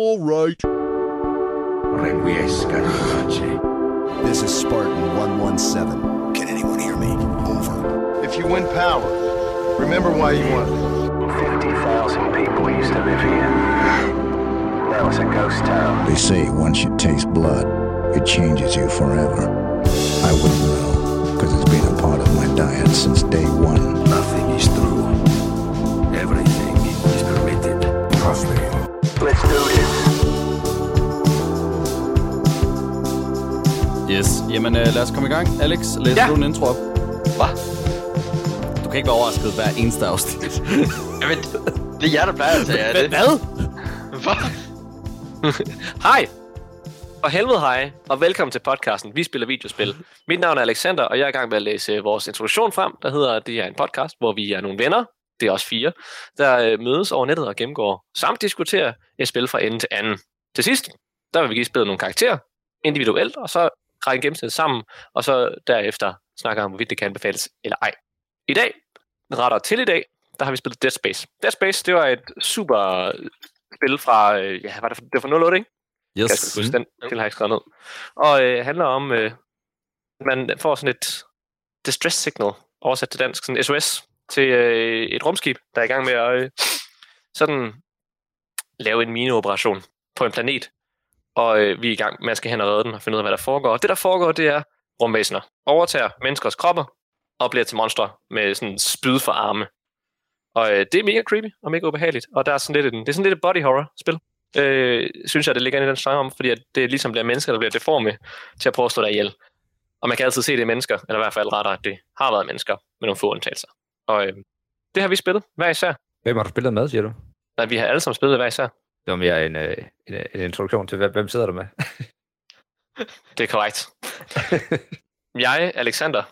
All right. Requiescat in pace. This is Spartan 117. Can anyone hear me? Over. If you win power, remember why you won. 50,000 people used to live here. Now it's a ghost town. They say once you taste blood, it changes you forever. I wouldn't know, because it's been a part of my diet since day one. Nothing is true. Everything is permitted. Trust me. Let's do this. Jamen øh, lad os komme i gang. Alex, læser Ja. du en intro op? Hvad? Du kan ikke være overrasket hver eneste afsnit. Jamen, det er jer, der plejer at tage det. Hvad? Hvad? hej! Og helvede hej, og velkommen til podcasten Vi spiller videospil. Mit navn er Alexander, og jeg er i gang med at læse vores introduktion frem, der hedder, at det er en podcast, hvor vi er nogle venner, det er også fire, der øh, mødes over nettet og gennemgår, samt diskuterer et spil fra ende til anden. Til sidst, der vil vi give spillet nogle karakterer, individuelt, og så række gennemsnit sammen, og så derefter snakke om, hvorvidt det kan anbefales eller ej. I dag, retter til i dag, der har vi spillet Dead Space. Dead Space, det var et super spil fra, øh, ja, var det, det var fra 08, ikke? Yes. Jeg sgu huske, den til har jeg skrevet ned. Og øh, handler om, øh, man får sådan et distress signal, oversat til dansk, sådan SOS, til øh, et rumskib, der er i gang med at øh, sådan lave en mineoperation på en planet. Og øh, vi er i gang, man skal hen og redde den og finde ud af, hvad der foregår. Og det, der foregår, det er rumvæsener. Overtager menneskers kropper og bliver til monstre med sådan spyd for arme. Og øh, det er mega creepy og mega ubehageligt. Og der er sådan lidt en, det er sådan lidt et body horror spil. Øh, synes jeg, det ligger i den genre om, fordi at det ligesom bliver mennesker, der bliver deforme til at prøve at slå dig ihjel. Og man kan altid se, det er mennesker, eller i hvert fald rettere, at det har været mennesker, med nogle få undtagelser. Og øh, det har vi spillet, hver især. Hvem har du spillet med, siger du? Nej, vi har alle sammen spillet hver især. Det var mere en, øh, en, en introduktion til, hvem, sidder du med? Det er korrekt. jeg, Alexander,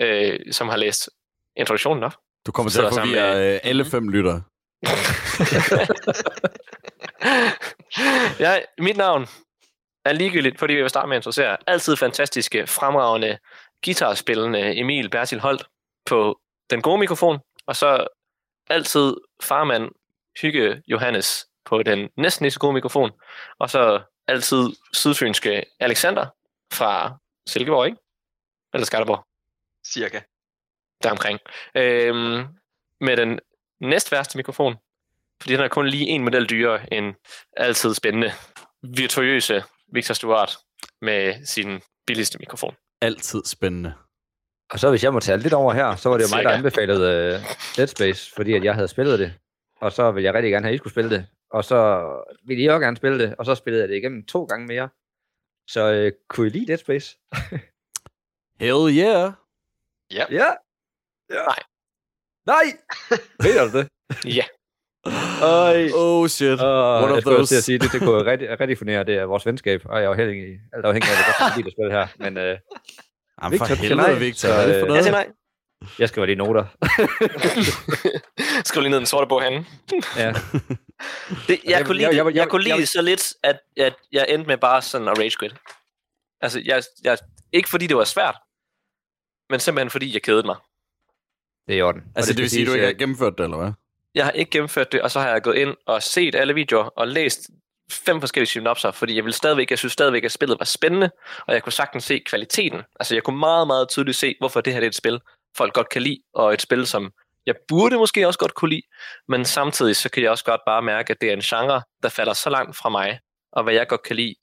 øh, som har læst introduktionen op. Du kommer til at forvirre med- øh, alle fem lytter. jeg, mit navn er ligegyldigt, fordi vi vil starte med at introducere altid fantastiske, fremragende guitarspillende Emil Bertil Holt på den gode mikrofon, og så altid farmand Hygge Johannes på den næsten lige så gode mikrofon, og så altid sydfynske Alexander fra Silkeborg, ikke? Eller Skanderborg, Cirka. deromkring. Øhm, med den næstværste mikrofon, fordi den er kun lige en model dyrere end altid spændende, virtuøse Victor Stuart med sin billigste mikrofon. Altid spændende. Og så hvis jeg må tage lidt over her, så var det jo mig, der anbefalede uh, Dead Space, fordi at jeg havde spillet det. Og så ville jeg rigtig gerne have, at I skulle spille det. Og så ville I også gerne spille det, og så spillede jeg det igennem to gange mere. Så uh, kunne I lide Dead Space? Hell yeah. Ja. Ja. Nej. Nej! Ved du det? Ja. Øj. Oh shit. Uh, One of jeg those. til at sige, det, det kunne jeg rigtig, rigtig funere, det er vores venskab, og jeg er jo helt afhængig, alt afhængig af, at jeg godt kan lide det spil her. Men uh, Jamen Victor, for helvede, nej, Victor. så, det øh, noget? Jeg siger nej. jeg skriver lige noter. Skriv lige ned i den sorte bog herinde. ja. Det, jeg, jeg- kunne lide, jeg- jeg, jeg- jeg, kunne jeg- lide så lidt, at, at jeg endte med bare sådan at rage quit. Altså, jeg, jeg, ikke fordi det var svært, men simpelthen fordi jeg kedede mig. Det er i orden. Altså, det skal vil sige, at du ikke har at- gennemført det, eller hvad? Jeg har ikke gennemført det, og så har jeg gået ind og set alle videoer og læst fem forskellige synopser, fordi jeg ville stadigvæk, jeg synes stadigvæk, at spillet var spændende, og jeg kunne sagtens se kvaliteten. Altså, jeg kunne meget, meget tydeligt se, hvorfor det her det er et spil, folk godt kan lide, og et spil, som jeg burde måske også godt kunne lide, men samtidig så kan jeg også godt bare mærke, at det er en genre, der falder så langt fra mig, og hvad jeg godt kan lide,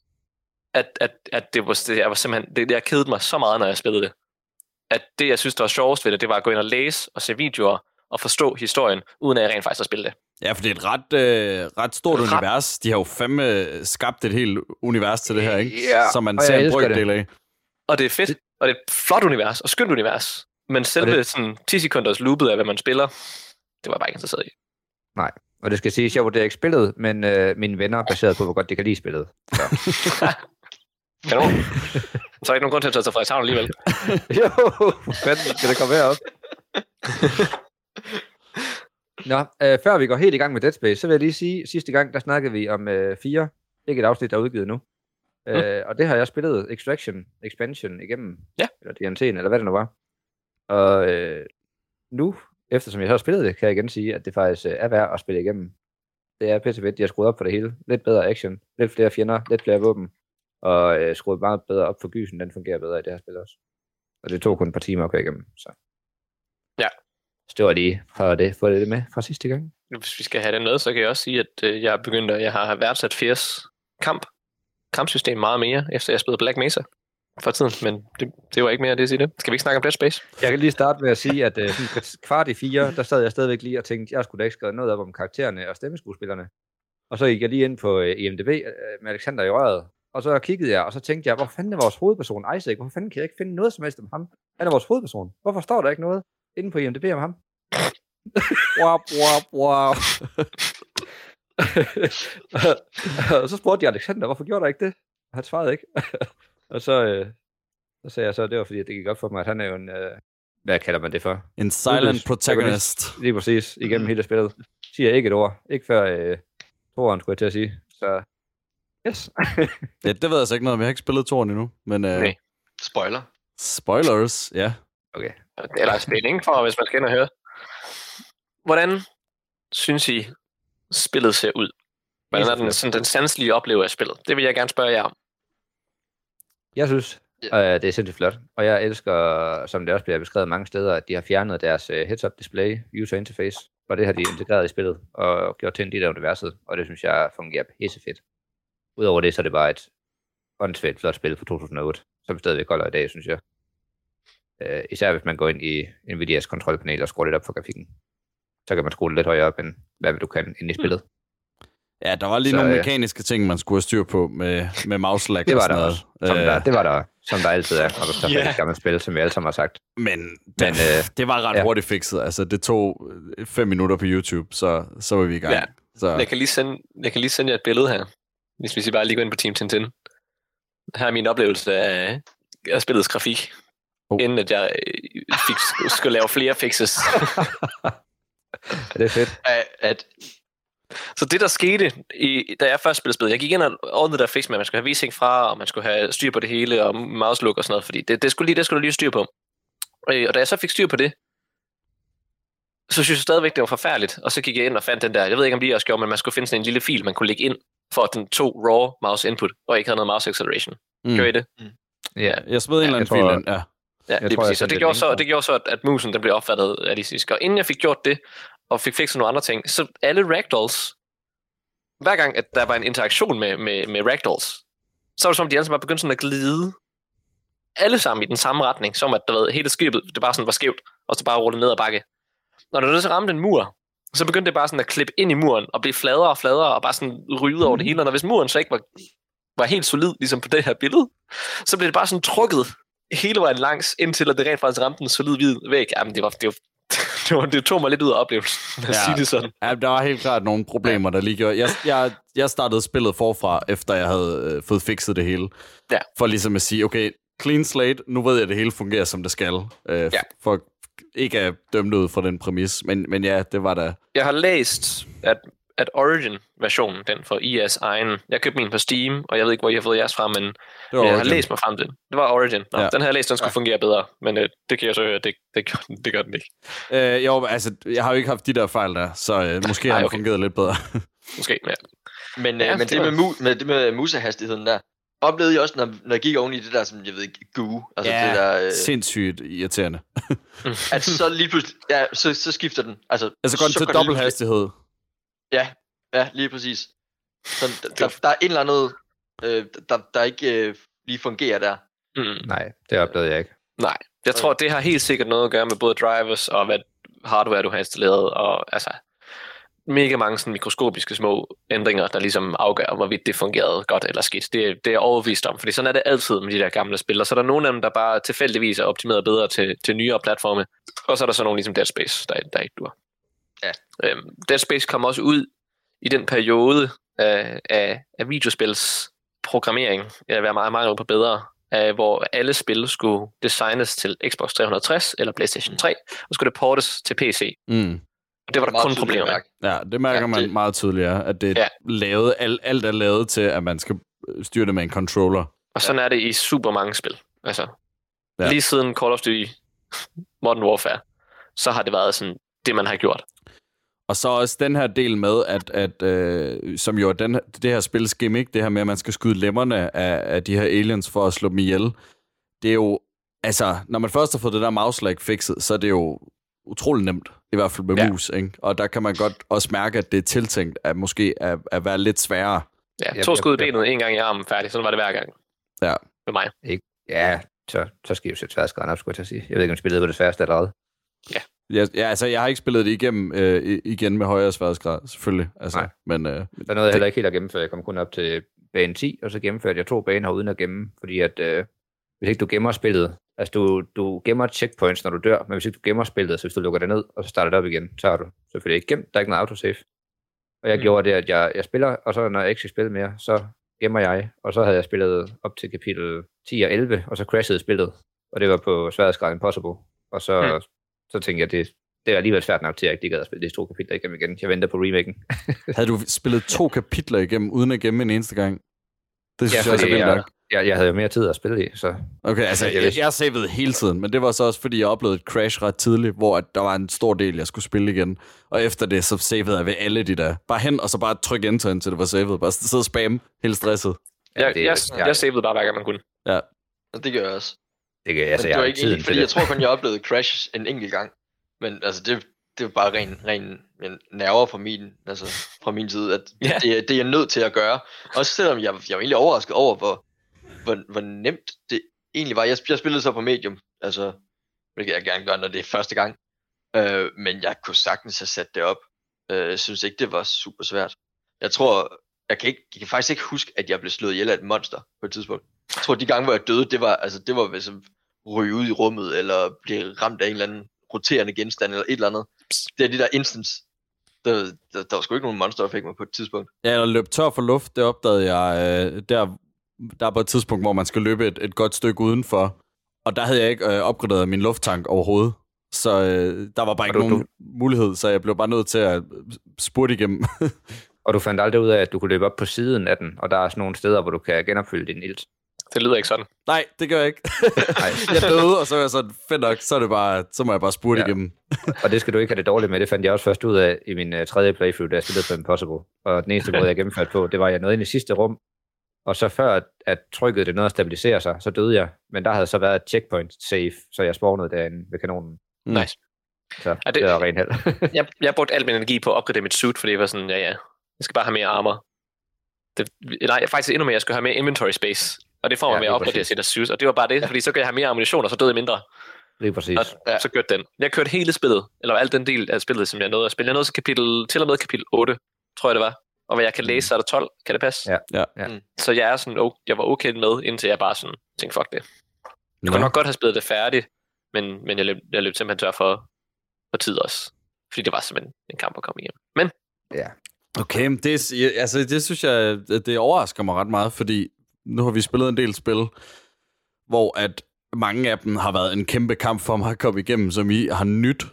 at, at, at det, var, det, jeg var simpelthen, det, jeg kedede mig så meget, når jeg spillede det. At det, jeg synes, der var sjovest ved det, det var at gå ind og læse og se videoer, og forstå historien, uden at jeg rent faktisk har spillet det. Ja, for det er et ret, øh, ret stort Ret- univers. De har jo fandme skabt et helt univers til det her, ikke? Ja, Som man ser en brøkdel af. Og det er fedt, og det er et flot univers, og skønt univers. Men selve det- det... sådan 10 sekunders loopet af, hvad man spiller, det var jeg bare ikke interesseret i. Og det skal siges, jeg vurderer ikke spillet, men øh, mine venner er baseret på, hvor godt de kan lide spillet. Så. Kanon. Så er ikke nogen grund til at tage sig fra Frederikshavn alligevel. jo, fanden skal det komme herop. Nå, øh, før vi går helt i gang med Dead Space, så vil jeg lige sige, sidste gang, der snakkede vi om øh, fire, ikke et afsnit, der er udgivet nu. Øh, og det har jeg spillet Extraction, Expansion igennem, Ja. eller DNT'en, eller hvad det nu var. Og øh, nu, eftersom jeg har spillet det, kan jeg igen sige, at det faktisk øh, er værd at spille igennem. Det er pisse fedt. De har skruet op for det hele. Lidt bedre action, lidt flere fjender, lidt flere våben. Og øh, skruet meget bedre op for gysen. Den fungerer bedre i det her spil også. Og det tog kun et par timer at køre igennem. Så. Ja. Så det var lige for det, få det med fra sidste gang. Hvis vi skal have det med, så kan jeg også sige, at øh, jeg er begyndt at, jeg har værdsat Fierce kamp, kampsystem meget mere, efter jeg spillede Black Mesa for tiden, men det, det var ikke mere det at sige det. Skal vi ikke snakke om Dead Space? Jeg kan lige starte med at sige, at øh, kvart i fire, der sad jeg stadigvæk lige og tænkte, jeg skulle da ikke skrive noget op om karaktererne og stemmeskuespillerne. Og så gik jeg lige ind på øh, IMDb øh, med Alexander i røret, og så kiggede jeg, og så tænkte jeg, hvor fanden er vores hovedperson Isaac? Hvor fanden kan jeg ikke finde noget som helst om ham? Han er vores hovedperson. Hvorfor står der ikke noget inde på IMDb om ham? wow, wow, wow. og så spurgte jeg Alexander, hvorfor gjorde der ikke det? Han svarede ikke og så, øh, så sagde jeg så, at det var fordi, at det gik op for mig, at han er jo en, øh, hvad kalder man det for? En silent protagonist. Lige præcis, igennem hele spillet. Siger ikke et ord. Ikke før øh, toeren, skulle jeg til at sige. Så, yes. Ja, det ved jeg så ikke noget om. Jeg har ikke spillet toren endnu. Men uh, Nej. Spoiler. spoilers, ja. okay. Eller spænding for, hvis man skal ind og høre. Hvordan synes I, spillet ser ud? Hvordan er den, sådan, den sanselige oplevelse af spillet? Det vil jeg gerne spørge jer om. Jeg synes, øh, det er sindssygt flot. Og jeg elsker, som det også bliver beskrevet mange steder, at de har fjernet deres øh, heads-up display, user interface, og det har de integreret i spillet, og gjort til en del af universet, og det synes jeg fungerer pissefedt. Udover det, så er det bare et åndssvagt flot spil fra 2008, som stadigvæk holder i dag, synes jeg. Øh, især hvis man går ind i Nvidias kontrolpanel og skruer lidt op for grafikken. Så kan man skrue det lidt højere op, end hvad du kan ind i spillet. Ja, der var lige Så, nogle øh, mekaniske ting, man skulle have styr på med, med mouse lag Det og var sådan der noget. også. Som der, det var der, som der altid er, når du tager Ja. yeah. et gammelt spil, som vi alle sammen har sagt. Men, Men, Men øh, det var ret ja. hurtigt fikset. Altså, det tog øh, fem minutter på YouTube, så, så var vi i gang. Ja. Så, Jeg kan lige sende, jeg kan lige sende jer et billede her, hvis vi bare lige går ind på Team Tintin. Her er min oplevelse af, af spillets grafik, Oh. inden at jeg øh, fik, skulle lave flere fixes. det er fedt. At, at Så det, der skete, i, da jeg først spillede spillet, jeg gik ind og ordnede der fix med, at man skulle have v fra, og man skulle have styr på det hele, og mouse look og sådan noget, fordi det, det, skulle, lige, det skulle du lige styr på. Øh, Og da jeg så fik styr på det, så synes jeg stadigvæk, det var forfærdeligt. Og så gik jeg ind og fandt den der, jeg ved ikke, om de også gjorde, men man skulle finde sådan en lille fil, man kunne lægge ind, for at den tog raw mouse input, og ikke havde noget mouse acceleration. Mm. Mm. Gør I det? Ja. Jeg smed en eller anden fil ind, ja. Ja, Jeg lige tror, præcis. Og det et gjorde, så, det gjorde så, at, at musen den blev opfattet realistisk. Og inden jeg fik gjort det, og fik fikset nogle andre ting, så alle ragdolls, hver gang, at der var en interaktion med, med, med ragdolls, så var det som, om, de alle sammen var begyndt sådan at glide alle sammen i den samme retning, som at der ved, hele skibet det bare sådan var skævt, og så bare rullede ned ad bakke. Når det så ramte en mur, så begyndte det bare sådan at klippe ind i muren, og blive fladere og fladere, og bare sådan ryde over det hele. Og når hvis muren så ikke var, var helt solid, ligesom på det her billede, så blev det bare sådan trukket hele vejen langs, indtil at det rent faktisk ramte en solid hvid væg. Jamen, det var, det var, det, var, det tog mig lidt ud af oplevelsen, at Ja. sige det sådan. Ja, der var helt klart nogle problemer, der lige gjorde. Jeg, jeg, jeg startede spillet forfra, efter jeg havde øh, fået fikset det hele. Ja. For ligesom at sige, okay, clean slate, nu ved jeg, at det hele fungerer, som det skal. Øh, Ja. For ikke at dømme ud fra den præmis. Men, men ja, det var da... Jeg har læst, at, at Origin-versionen, den for IS egen, jeg købte min på Steam, og jeg ved ikke, hvor I har fået jeres fra, men Det var jeg har læst mig frem til den. Det var Origin. Nå, Ja. Den her læst, den skulle ja. fungere bedre, men øh, det kan jeg så høre, det, det, gør, den- det gør den ikke. Øh, jo, altså, jeg har jo ikke haft de der fejl der, så øh, måske Nej, har det okay. fungeret lidt bedre. Måske, ja. Men, Ja, ja, men det med, mu, med det med musehastigheden der, oplevede jeg også, når, når jeg gik oven i det der, som jeg ved ikke, goo, altså ja, det der, øh, sindssygt irriterende. at så lige pludselig, ja, så, så skifter den. Altså, Altså går den så til dobbelt lige- hastighed. Ja, ja, lige præcis. Så der, der, der er en eller anden, øh, der, der ikke øh, lige fungerer der. Mm. Nej, det oplevede jeg ikke. Nej, jeg tror, det har helt sikkert noget at gøre med både drivers og hvad hardware, du har installeret, og altså mega mange sådan mikroskopiske små ændringer, der ligesom afgør, hvorvidt det fungerede godt eller skidt. Det, det er jeg overbevist om, fordi sådan er det altid med de der gamle spil, og så er der nogle af dem, der bare tilfældigvis er optimeret bedre til, til nyere platforme, og så er der så nogle ligesom Dead Space, der, der ikke dur. Ja. Øhm, Dead Space kom også ud i den periode af, af, af videospils programmering, jeg vil være meget, meget på bedre, øh, hvor alle spil skulle designes til Xbox 360 eller PlayStation 3, og skulle det portes til PC. Mm. Og det var der kun problemer med. Ja, det mærker Ja, man det- meget tydeligt, ja, at det er Ja. lavet, alt, alt er lavet til, at man skal øh, styre det med en controller. Og sådan er det i super mange spil. Altså, Ja. ja. lige siden Call of Duty Modern Warfare, så har det været sådan det, man har gjort. Og så også den her del med, at, at øh, som jo er den, det her spils gimmick, det her med, at man skal skyde lemmerne af, af de her aliens for at slå dem ihjel. Det er jo, altså, når man først har fået det der mouse lag fikset, så er det jo utrolig nemt, i hvert fald med ja. Ja. mus, ikke? Og der kan man godt også mærke, at det er tiltænkt at måske at, at være lidt sværere. Ja, to skud i benet, en gang i armen, færdig. Sådan var det hver gang. Ja. Med mig. Ja, så, så skal I jo sætte sværdesgraden op, skulle jeg til at sige. Jeg ved ikke, om I spillede på det sværeste allerede. Jeg, ja, altså, jeg har ikke spillet det igennem øh, igen med højere sværhedsgrad, selvfølgelig. Altså, Nej. Men øh, Der nåede jeg heller ikke helt at gennemføre. Jeg kom kun op til bane 10, og så gennemførte jeg to baner uden at gemme, fordi at øh, hvis ikke du gemmer spillet, altså du, du gemmer checkpoints, når du dør, men hvis ikke du gemmer spillet, så hvis du lukker det ned, og så starter det op igen, så har du selvfølgelig ikke gemt, der er ikke noget autosave. Og jeg Mm. gjorde det, at jeg, jeg spiller, og så når jeg ikke skal spille mere, så gemmer jeg, og så havde jeg spillet op til kapitel 10 og 11, og så crashede spillet, og det var på sværhedsgrad impossible. Og så, Mm. Så tænkte jeg, det, det er alligevel svært nok til, at jeg ikke gad at spille de to kapitler igennem igen. Jeg venter på remaken. havde du spillet to kapitler igennem, uden at gemme en eneste gang? Det synes Ja, jeg også er vildt jeg, nok. jeg, jeg havde jo mere tid at spille i, så Okay, altså, Jeg jeg, jeg savede hele tiden, men det var så også, fordi jeg oplevede et crash ret tidligt, hvor at der var en stor del, jeg skulle spille igen. Og efter det, så savede jeg ved alle de der. Bare hen, og så bare tryk enter, indtil det var savet. Bare sidde og spam, helt stresset. Jeg, det, jeg, jeg, jeg savede bare hver gang, man kunne. Og det gør jeg også. Det, kan- Altså, altså, det jeg var har ikke tiden egentlig, til fordi jeg tror kun, jeg oplevede crashes en enkelt gang. Men altså, det, det var bare ren, ren men nerver fra min, altså, fra min side, at Ja. det, er- det er jeg nødt til at gøre. Også selvom jeg, jeg var egentlig overrasket over, hvor, hvor, hvor nemt det egentlig var. Jeg, jeg spillede så på Medium, altså, hvilket jeg gerne gør, når det er første gang. Øh, men jeg kunne sagtens have sat det op. Øh, jeg synes ikke, det var super svært. Jeg tror, jeg kan, ikke, jeg kan faktisk ikke huske, at jeg blev slået ihjel af et monster på et tidspunkt. Jeg tror, de gange, hvor jeg døde, det var, altså, det var jeg ryge ud i rummet, eller blive ramt af en eller anden roterende genstand, eller et eller andet. Det er de der instance. Der, der, der var sgu ikke nogen monster, der fik mig på et tidspunkt. Ja, og løb tør for luft, det opdagede jeg øh, der, der er på et tidspunkt, hvor man skal løbe et, et godt stykke udenfor. Og der havde jeg ikke øh, opgraderet min lufttank overhovedet. Så øh, der var bare ikke du- nogen mulighed, så jeg blev bare nødt til at spurte igennem. Og du fandt aldrig ud af, at du kunne løbe op på siden af den, og der er sådan nogle steder, hvor du kan genopfylde din ilt. Det lyder ikke sådan. Nej, det gør jeg ikke. Nej. jeg døde, og så var jeg sådan, fedt nok, så, er det bare, så må jeg bare spurte Ja. igennem. Og det skal du ikke have det dårligt med. Det fandt jeg også først ud af i min uh, tredje playthrough, da jeg spillede på Impossible. Og den eneste måde, jeg gennemførte på, det var, at jeg nåede ind i sidste rum. Og så før, at, at trykket det nåede at stabilisere sig, så døde jeg. Men der havde så været et checkpoint safe, så jeg spawnede derinde ved kanonen. Nice. Så Er det, det- det var rent held. Jeg, jeg brugte al min energi på at opgradere mit suit, fordi jeg var sådan, ja ja, jeg skal bare have mere armor. Det, nej, faktisk endnu mere, jeg skal have mere inventory space. Og det får man Ja, med at opgradere præcis. sit suit. Og det var bare det, fordi så kan jeg have mere ammunition, og så døde jeg mindre. Lige præcis. Og Ja. så kørte den. Jeg kørte hele spillet, eller alt den del af spillet, som jeg nåede at spille. Jeg nåede til, kapitel, til og med kapitel 8, tror jeg det var. Og hvad jeg kan læse, så er der 12. Kan det passe? Ja. Ja. Ja. Mm. Så jeg er sådan, oh, jeg var okay med, indtil jeg bare sådan tænkte, fuck det. Jeg kunne nok godt have spillet det færdigt, men, men jeg, løb, jeg løb simpelthen tør for, for tid også. Fordi det var simpelthen en kamp at komme igennem. Men Ja. Okay, men det, er- altså, det synes jeg, det overrasker mig ret meget, fordi nu har vi spillet en del spil, hvor at mange af dem har været en kæmpe kamp for mig at komme igennem, som I har nyt.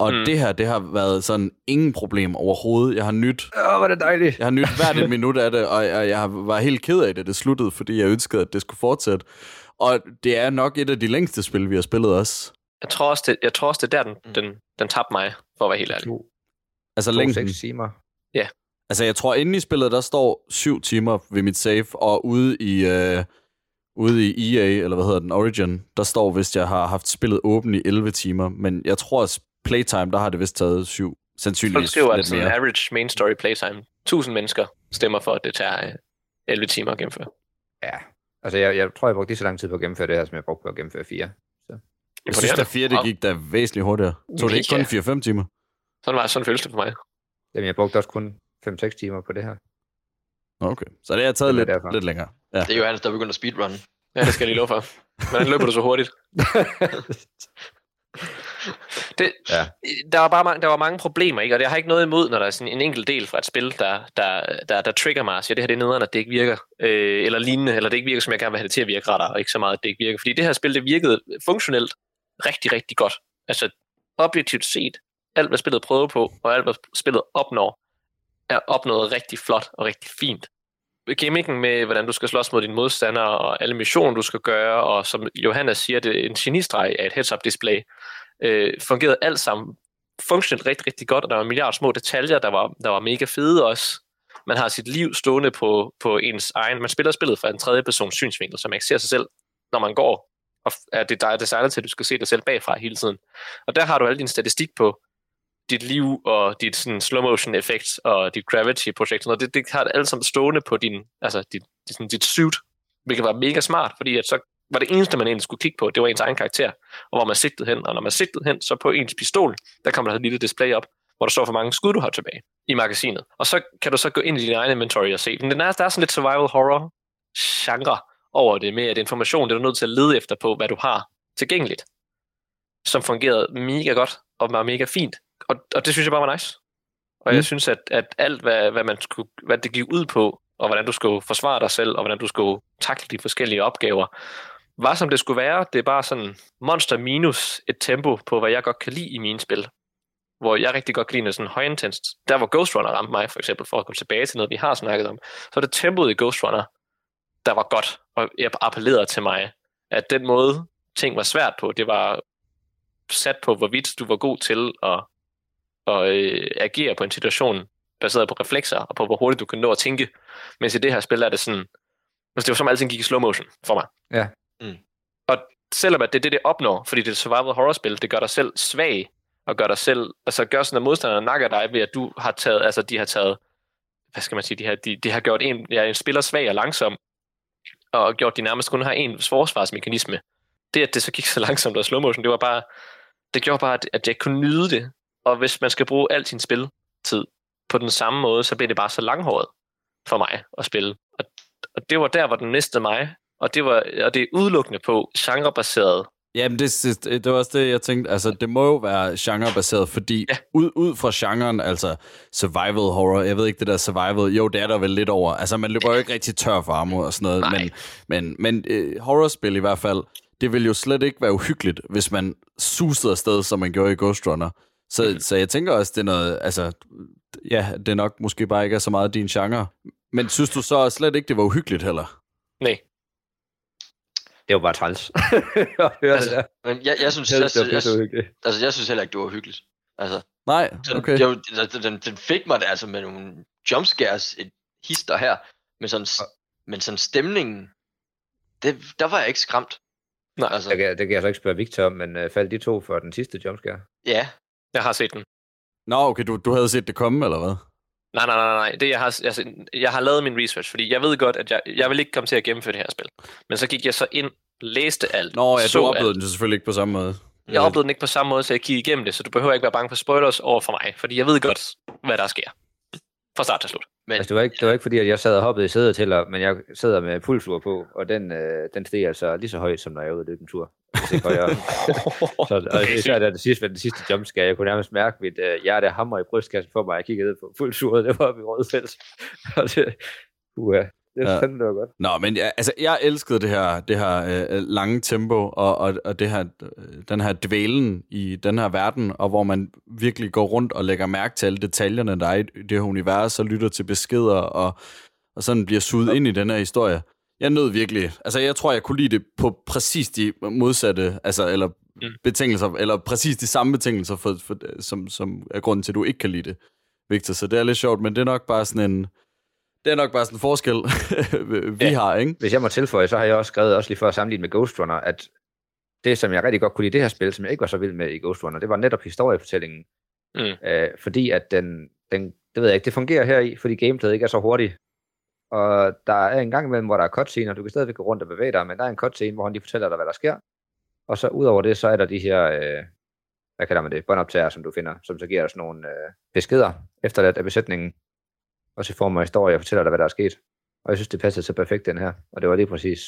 Og Mm. det her, det har været sådan ingen problem overhovedet. Jeg har nyt, Åh, hvor er det dejligt. jeg har nyt hvert et minut af det, og jeg, jeg var helt ked af det, det sluttede, fordi jeg ønskede, at det skulle fortsætte. Og det er nok et af de længste spil, vi har spillet også. jeg tror også, det, jeg tror også, det er der, den, den, den tabte mig, for at være helt ærlig. To, Altså to længden. seks timer. Altså, jeg tror, inde i spillet, der står syv timer ved mit save, og ude i, øh, ude i EA, eller hvad hedder den, Origin, der står, hvis jeg har haft spillet åben i 11 timer. Men jeg tror, at playtime, der har det vist taget syv. Folk Sandsynligvis skriver, at mere. average main story playtime, 1000 mennesker stemmer for, at det tager øh, 11 timer at gennemføre. Ja. Altså, jeg, jeg tror, jeg brugte lige så lang tid på at gennemføre det her, som jeg brugte på at gennemføre fire. Jeg synes, der fire, det gik da væsentligt hurtigere. Så det ikke kun Mega. 4-5 timer? Sådan var sådan føles det for mig. Jamen, jeg brugte også kun 5-6 timer på det her. Okay, så det har taget Det lidt, derfor. lidt længere. Ja. Det er Johannes, der begynder at speedrun. Ja, det skal jeg lige love for. Hvordan løber du så hurtigt? Det, Ja. der, var bare mange, der var mange problemer, ikke? og jeg har ikke noget imod, når der er sådan en enkelt del fra et spil, der, der, der, der trigger mig og siger, det her det er nederen, at det ikke virker, øh, eller lignende, eller det ikke virker, som jeg gerne vil have det til at virke rettere, og ikke så meget, at det ikke virker. Fordi det her spil, det virkede funktionelt rigtig, rigtig godt. Altså objektivt set, alt hvad spillet prøver på, og alt hvad spillet opnår, er opnået rigtig flot og rigtig fint. Gimmicken med, hvordan du skal slås mod dine modstandere, og alle missioner, du skal gøre, og som Johannes siger, det er en genistreg af et heads-up display, øh, fungerede alt sammen funktionelt rigtig, rigtig godt, og der var en milliard små detaljer, der var, der var mega fede også. Man har sit liv stående på, på ens egen... Man spiller spillet fra en tredje persons synsvinkel, så man ikke ser sig selv, når man går. Og er det dig designet til, at du skal se dig selv bagfra hele tiden. Og der har du al din statistik på dit liv og dit sådan, slow motion effekt og dit gravity project. Og det, det har det alt sammen stående på din, altså dit, dit, sådan, dit suit, hvilket var mega smart, fordi at så var det eneste, man egentlig skulle kigge på, det var ens egen karakter, og hvor man sigtede hen. Og når man sigtede hen, så på ens pistol, der kommer der et lille display op, hvor der står, hvor mange skud du har tilbage i magasinet. Og så kan du så gå ind i din egen inventory og se. Men der er, der er sådan lidt survival horror genre over det med, at information, det er du nødt til at lede efter på, hvad du har tilgængeligt, som fungerede mega godt og var mega fint. Og, og det synes jeg bare var nice. Og mm. jeg synes, at, at alt, hvad, hvad, man skulle, hvad det gik ud på, og hvordan du skulle forsvare dig selv, og hvordan du skulle takle de forskellige opgaver, var som det skulle være. Det er bare sådan monster minus et tempo på, hvad jeg godt kan lide i mine spil. Hvor jeg rigtig godt kan lide noget sådan højintenst. Der hvor Ghost Runner ramte mig, for eksempel, for at komme tilbage til noget, vi har snakket om, så er det tempoet i Ghost Runner, der var godt, og jeg appellerede til mig, at den måde, ting var svært på, det var sat på, hvorvidt du var god til at, at øh, agere på en situation, baseret på reflekser, og på hvor hurtigt du kan nå at tænke. Mens i det her spil er det sådan, altså det var som alting gik i slow motion for mig. Ja. Mm. Og selvom at det er det, det opnår, fordi det er et survival horror-spil, det gør dig selv svag, og gør dig selv, altså gør sådan, at modstanderne nakker dig ved, at du har taget, altså de har taget, hvad skal man sige, de har, de, de har gjort en, ja, en spiller svag og langsom, og gjort de nærmest kun har en forsvarsmekanisme. Det, at det så gik så langsomt og slow motion, det var bare, det gjorde bare, at, at jeg kunne nyde det. Og hvis man skal bruge al sin spiltid på den samme måde, så bliver det bare så langhåret for mig at spille. Og, og det var der, hvor den næste mig, og det, var, og det er udelukkende på genrebaseret. Jamen, det, det, det var også det, jeg tænkte. Altså, det må jo være genrebaseret, fordi ja. ud, ud fra genren, altså survival horror, jeg ved ikke, det der survival, jo, det er der vel lidt over. Altså, man løber jo ikke rigtig tør for armor og sådan noget, Nej. men, men, men uh, horrorspil i hvert fald, det vil jo slet ikke være uhyggeligt, hvis man susede afsted, som man gjorde i Ghost Runner. Så, mm. så jeg tænker også, det er noget, altså, ja, det er nok måske bare ikke er så meget din genre. Men synes du så slet ikke, det var uhyggeligt heller? Nej. Det var bare træls. Altså. Men jeg, jeg, synes, Jeg jeg, synes, jeg, jeg, uhyggeligt. altså, jeg synes heller ikke, det var hyggeligt. Altså, Nej, den, okay. jo, den, den, den fik mig da altså med nogle jumpscares, et hister her, men sådan, men sådan stemningen, det, der var jeg ikke skræmt. Nej, Altså, Det kan, det kan jeg så ikke spørge Victor om, men uh, faldt de to for den sidste jumpscare? ja, jeg har set den. Nå, okay, du, du havde set det komme, eller hvad? Nej, nej, nej, nej. Det, jeg, har, altså, jeg har lavet min research, fordi jeg ved godt, at jeg, jeg vil ikke komme til at gennemføre det her spil. Men så gik jeg så ind, læste alt, Nå, ja, så du oplevede alt. den selvfølgelig ikke på samme måde. Jeg oplevede den ikke på samme måde, så jeg kiggede igennem det, så du behøver ikke være bange for spoilers over for mig, fordi jeg ved godt, hvad der sker. Fra start til slut. men Altså, det var, ikke, det var ikke fordi, at jeg sad og hoppede i sædet til dig, men jeg sidder med pulsur på, og den, øh, den steg altså lige så højt, som når jeg er ude at løbe en tur. Hvis ikke højere. så, og Okay, især da det sidste, den sidste jumpscare, jeg kunne nærmest mærke mit øh, hjerte hammer i brystkassen for mig. Jeg kiggede ned på pulsuret, det var oppe i Rødfældt. og det, uh, det, Ja. ja. fandme, det var godt. Nå, men jeg, altså, jeg elskede det her, det her øh, lange tempo, og, og, og det her, øh, den her dvælen i den her verden, og hvor man virkelig går rundt og lægger mærke til alle detaljerne, der er i det her univers, og lytter til beskeder, og, og sådan bliver suget ind i den her historie. Jeg nød virkelig, altså jeg tror, jeg kunne lide det på præcis de modsatte, altså, eller Mm. betingelser, eller præcis de samme betingelser, for, for, som, som er grunden til, at du ikke kan lide det, Victor. Så det er lidt sjovt, men det er nok bare sådan en, det er nok bare sådan en forskel, vi Ja. har, ikke? Hvis jeg må tilføje, så har jeg også skrevet, også lige for at sammenligne med Ghost Runner, at det, som jeg rigtig godt kunne lide i det her spil, som jeg ikke var så vild med i Ghost Runner, det var netop historiefortællingen. Mm. Øh, fordi at den, den, det ved jeg ikke, det fungerer her i, fordi gameplayet ikke er så hurtigt. Og der er en gang imellem, hvor der er cutscener, du kan stadigvæk gå rundt og bevæge dig, men der er en cutscene, hvor han lige fortæller dig, hvad der sker. Og så ud over det, så er der de her, øh, hvad kalder man det, båndoptager, som du finder, som så giver dig sådan nogle øh, beskeder efterladt af besætningen. Også i form af historie og fortæller dig, hvad der er sket. Og jeg synes, det passede så perfekt, den her. Og det var lige præcis.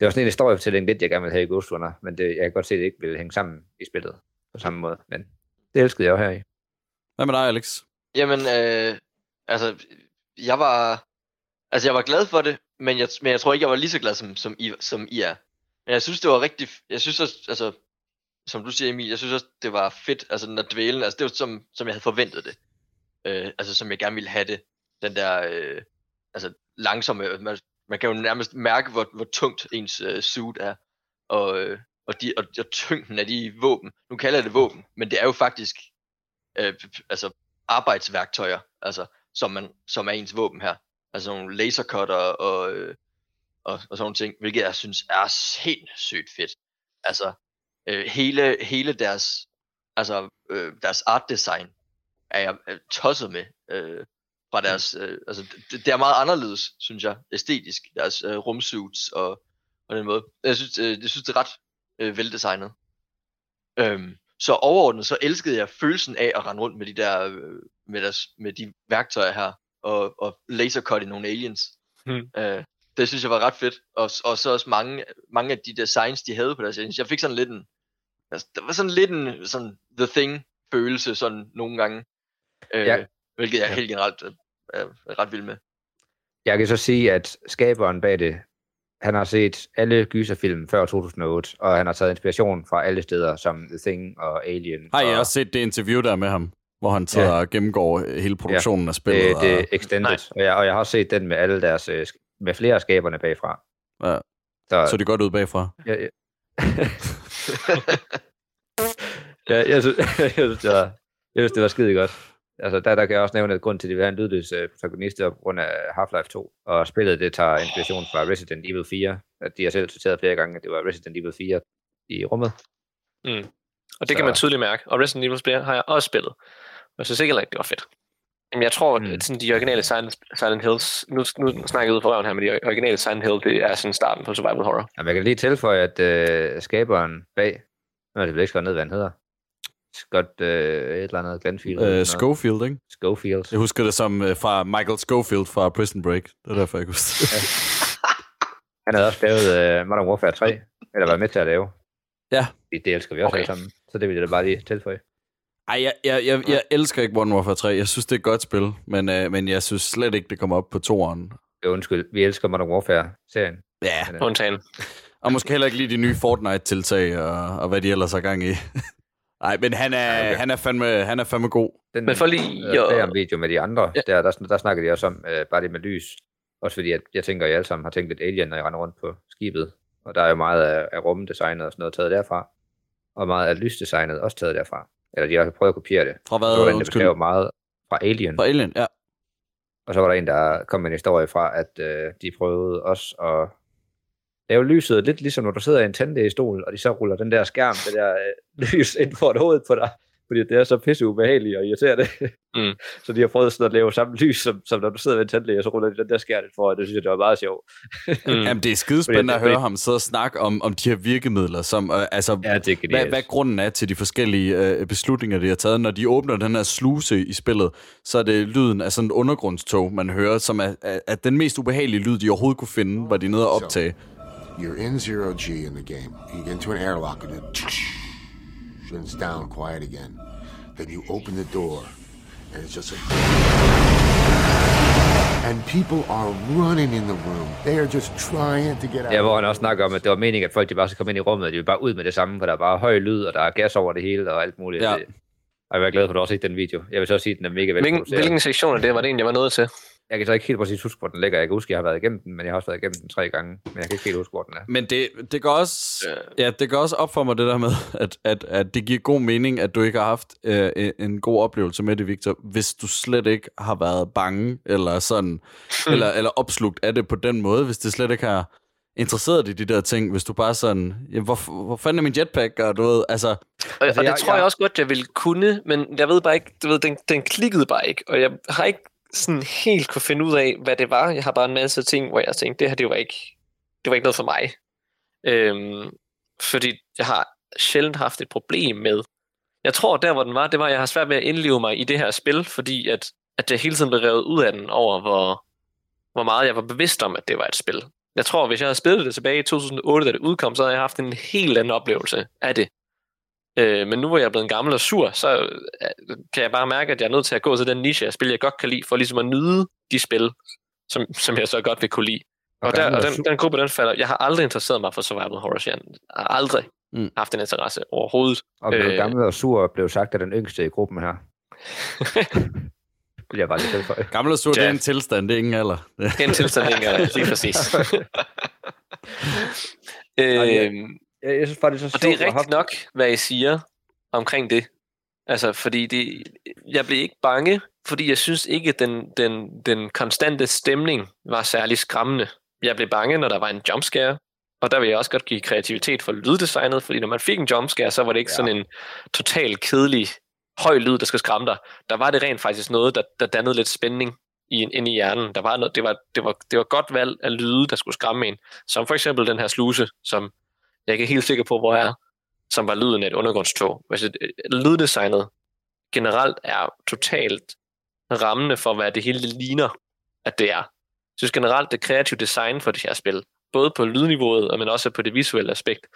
Det var sådan en historiefortælling, lidt jeg gerne ville have i Ghost Runner, men det, jeg kan godt se, at det ikke ville hænge sammen i spillet på samme måde. Men det elskede jeg jo her i. Hvad med dig, Alex? Jamen, øh, altså, jeg var, altså, jeg var glad for det, men jeg, men jeg tror ikke, jeg var lige så glad, som, som, I, som I er. Men jeg synes, det var rigtig, jeg synes også, altså, som du siger, Emil, jeg synes også, det var fedt, altså, når dvælen, altså, det var som, som jeg havde forventet det. Øh, altså, som jeg gerne ville have det. Den der, øh, altså, langsomme, øh, man, man kan jo nærmest mærke, hvor, hvor tungt ens øh, suit er. Og, øh, og, de, og, og tyngden af de våben. Nu kalder jeg det våben, men det er jo faktisk øh, altså arbejdsværktøjer, altså, som, man, som er ens våben her. Altså nogle lasercutter og, øh, og, og sådan nogle ting, hvilket jeg synes er sindssygt fedt. Altså, øh, hele, hele deres, altså, øh, deres art design er jeg øh, tosset med. Øh, fra deres, øh, altså, det, det er meget anderledes, synes jeg, æstetisk, deres øh, rumsuits og, og den måde. Jeg synes, øh, jeg synes det er ret øh, veldesignet. Øhm, så overordnet, så elskede jeg følelsen af at rende rundt med de der, øh, med, deres, med de værktøjer her, og, og lasercut i nogle aliens. Hmm. Øh, det synes jeg var ret fedt. Og, og så også mange, mange af de designs, de havde på deres aliens. Jeg fik sådan lidt en, altså, der var sådan lidt en sådan The Thing følelse sådan nogle gange. Øh, Ja. Hvilket jeg Ja. helt generelt øh, er ret vild med. Jeg kan så sige, at skaberen bag det, han har set alle gyserfilm før 2008, og han har taget inspiration fra alle steder, som The Thing og Alien. Har I og også set det interview der med ham, hvor han sidder Ja. og gennemgår hele produktionen af spillet? det, det og, er extended, og jeg, og jeg har også set den med alle deres, øh, med flere af skaberne bagfra. Ja. Så, så det godt ud bagfra. jeg, jeg, ja, jeg, synes, jeg, synes, det var, jeg synes, det var skide godt. Altså, der, der kan jeg også nævne, at grund til, at de vil have en lydløs øh, protagonist, er på grund af Half-Life 2. Og spillet, det tager inspiration fra Resident Evil 4. At de har selv citeret flere gange, at det var Resident Evil 4 i rummet. Og det kan Så- man tydeligt mærke. Og Resident Evil spil har jeg også spillet. Og jeg synes ikke heller ikke, det var fedt. Jamen, jeg tror, Mm. at sådan de originale Silent, Silent Hills, nu, nu snakker jeg ud fra røven her, men de originale Silent Hill, det er sådan starten på survival horror. Jamen, jeg kan lige tilføje, at øh, skaberen bag, nu er det vel ikke skrevet ned, hvad han hedder. Scott, øh, et eller andet, Glenfield. Øh. Schofield, ikke? Schofield. Jeg husker det som øh, fra Michael Schofield fra Prison Break. Det er derfor, jeg kunne huske det. Han havde også lavet øh, Modern Warfare 3, eller været med til at lave. Ja. Det, det elsker vi også Okay. okay. sammen, så det vil jeg da bare lige tilføje. Ej, jeg, jeg, jeg, jeg elsker ikke Modern Warfare 3. Jeg synes, det er et godt spil, men, øh, men jeg synes slet ikke, det kommer op på toeren. Jo, undskyld, vi elsker Modern Warfare-serien. Ja, Men, øh, Undtagen. og måske heller ikke lige de nye Fortnite-tiltag, og, og hvad de ellers har gang i. Nej, men han er, Ja, okay. han, er fandme, han er fandme god. den, Men for lige øh, der en video med de andre, Ja. ja. der, der, der snakker de også om øh, bare det med lys. Også fordi, at jeg tænker, at I alle sammen har tænkt lidt Alien, når I render rundt på skibet. Og der er jo meget af, af rumdesignet og sådan noget taget derfra. Og meget af lysdesignet også taget derfra. Eller de har prøvet at kopiere det. Fra Så var der hvad? en, der beskrev meget fra Alien. Fra Alien, ja. Og så var der en, der kom med en historie fra, at øh, de prøvede også at lave lyset lidt ligesom når du sidder i en tandlægestol, og de så ruller den der skærm, det der øh, lys ind for hovedet på dig. Fordi det er så pisse ubehageligt og irriterende. Mm. så de har prøvet sådan at lave samme lys, som, som når du sidder ved en tandlæge, og så ruller de den der skærm ind for, og det synes jeg, det var meget sjovt. Mm. Jamen, det er skidespændende at høre ham sidde og snakke om, om de her virkemidler, som, øh, altså, Ja, det hvad, hvad grunden er til de forskellige øh, beslutninger, de har taget. Når de åbner den her sluse i spillet, så er det lyden af sådan et undergrundstog, man hører, som er, er, er den mest ubehagelige lyd, de overhovedet kunne finde, var de nede og optage. You're in zero G in the game. You get into an airlock and it and it's down quiet again. Then you open the door and it's just like and people are running in the room. They are just trying to get out. Ja, hvor han også snakker om, at det var meningen, at folk de bare skal komme ind i rummet, og de vil bare ud med det samme, for der er bare høj lyd, og der er gas over det hele, og alt muligt. Ja. Og jeg er glad for, at du også ikke den video. Jeg vil så sige, at den er mega Hvilken, velproduceret. hvilken sektion af det var det egentlig, jeg var nået til? Jeg kan så ikke helt præcis huske, hvor den ligger. Jeg kan huske, at jeg har været igennem den, men jeg har også været igennem den tre gange. Men jeg kan ikke helt huske, hvor den er. Men det, det går også, ja, det går også op for mig det der med, at, at, at det giver god mening, at du ikke har haft øh, en- en god oplevelse med det, Victor, hvis du slet ikke har været bange, eller sådan, eller, eller opslugt af det på den måde, hvis det slet ikke har interesseret dig i de der ting, hvis du bare sådan, ja, hvor, hvor fanden er min jetpack, og du ved, altså, Og, altså, og det jeg- tror jeg jeg- også godt, jeg ville kunne, men jeg ved bare ikke, du ved, den, den klikkede bare ikke, og jeg har ikke sådan helt kunne finde ud af, hvad det var. Jeg har bare en masse ting, hvor jeg tænkte, det her, det var ikke, det var ikke noget for mig. Øhm, fordi jeg har sjældent haft et problem med. Jeg tror, der hvor den var, det var, at jeg har svært ved at indleve mig i det her spil, fordi at, at jeg hele tiden blev revet ud af den over, hvor, hvor meget jeg var bevidst om, at det var et spil. Jeg tror, hvis jeg havde spillet det tilbage i 2008, da det udkom, så havde jeg haft en helt anden oplevelse af det. Øh, men nu hvor jeg er blevet gammel og sur, så øh, kan jeg bare mærke, at jeg er nødt til at gå til den niche af spil, jeg godt kan lide, for ligesom at nyde de spil, som, som jeg så godt vil kunne lide. Og, der, og den, den gruppe, den falder. Jeg har aldrig interesseret mig for survival horror. Jeg har aldrig Mm. haft en interesse overhovedet. Og blev Øh. gammel og sur og blev sagt af den yngste i gruppen her. vil jeg bare lige tilføje. gammel og sur, det er Ja. en tilstand, det er ingen alder. En tilstand, ikke lige præcis. øhm, Jeg, jeg synes faktisk, og det er rigtigt nok, hvad I siger omkring det. Altså, fordi det, jeg blev ikke bange, fordi jeg synes ikke, at den, den, den konstante stemning var særlig skræmmende. Jeg blev bange, når der var en jumpscare, og der vil jeg også godt give kreativitet for lyddesignet, fordi når man fik en jumpscare, så var det ikke ja. sådan en total kedelig høj lyd, der skal skræmme dig. Der var det rent faktisk noget, der, der dannede lidt spænding i, inde i hjernen. Der var noget, det, var, det, var, det var godt valg af lyde, der skulle skræmme en. Som for eksempel den her sluse, som jeg ikke er helt sikker på, hvor jeg er, som var lyden af et undergrundstog. Altså, lyddesignet generelt er totalt rammende for, hvad det hele ligner, at det er. Jeg synes generelt, det kreative design for det her spil, både på lydniveauet, men også på det visuelle aspekt,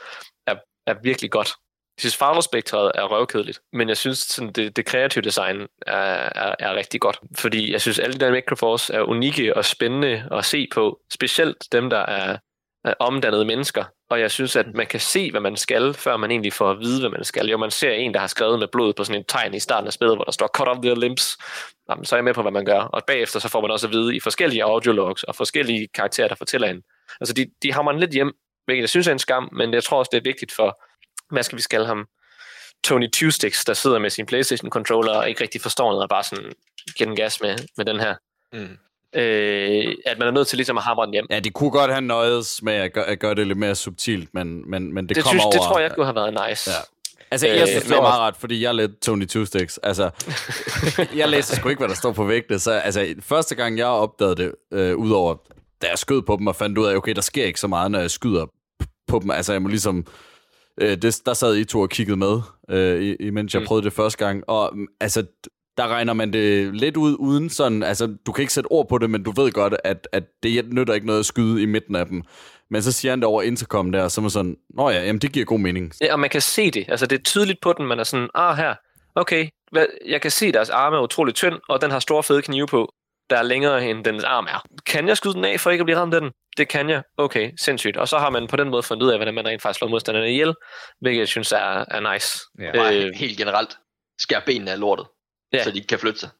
er, er virkelig godt. Jeg synes, farvespektret er røvkedeligt, men jeg synes, sådan, det, det kreative design er, er, er rigtig godt. Fordi jeg synes, alle de der Microforce er unikke og spændende at se på. Specielt dem, der er, er omdannede mennesker. Og jeg synes, at man kan se, hvad man skal, før man egentlig får at vide, hvad man skal. Jo, man ser en, der har skrevet med blod på sådan en tegn i starten af spillet, hvor der står, cut off their limbs. Jamen, så er jeg med på, hvad man gør. Og bagefter så får man også at vide i forskellige audiologs og forskellige karakterer, der fortæller en. Altså, de, de har man lidt hjem, hvilket jeg synes er en skam, men jeg tror også, det er vigtigt for, hvad skal vi skal ham, Tony Tuesticks, der sidder med sin PlayStation-controller og ikke rigtig forstår noget, og bare sådan giver den gas med, med den her. Mm. Øh, at man er nødt til ligesom at hamre den hjem. Ja, det kunne godt have nøjes med at gøre, at gøre det lidt mere subtilt, men, men, men det, det kommer synes, over... Det tror jeg kunne have været nice. Ja. Altså, jeg synes, det er meget ret, fordi jeg er lidt Tony Two-Sticks. Altså, jeg læser sgu ikke, hvad der står på vægte. Så altså, første gang, jeg opdagede det, øh, udover da jeg skød på dem og fandt ud af, okay, der sker ikke så meget, når jeg skyder på dem. Altså, jeg må ligesom Øh, det, der sad I to og kiggede med, øh, imens jeg mm. prøvede det første gang. Og mm, altså, der regner man det lidt ud uden sådan, altså du kan ikke sætte ord på det, men du ved godt, at, at det nytter ikke noget at skyde i midten af dem. Men så siger han det over intercom der, så er man sådan, nå ja, jamen det giver god mening. Ja, og man kan se det, altså det er tydeligt på den, man er sådan, ah her, okay, jeg kan se, at deres arme er utrolig tynd, og den har store fede knive på der er længere end den arm er. Kan jeg skyde den af, for ikke at blive ramt af den? Det kan jeg. Okay, sindssygt. Og så har man på den måde fundet ud af, hvordan man rent faktisk slår modstanderne ihjel, hvilket jeg synes er, er nice. Ja. Øh, helt generelt. Skær benene af lortet, ja. så de ikke kan flytte sig.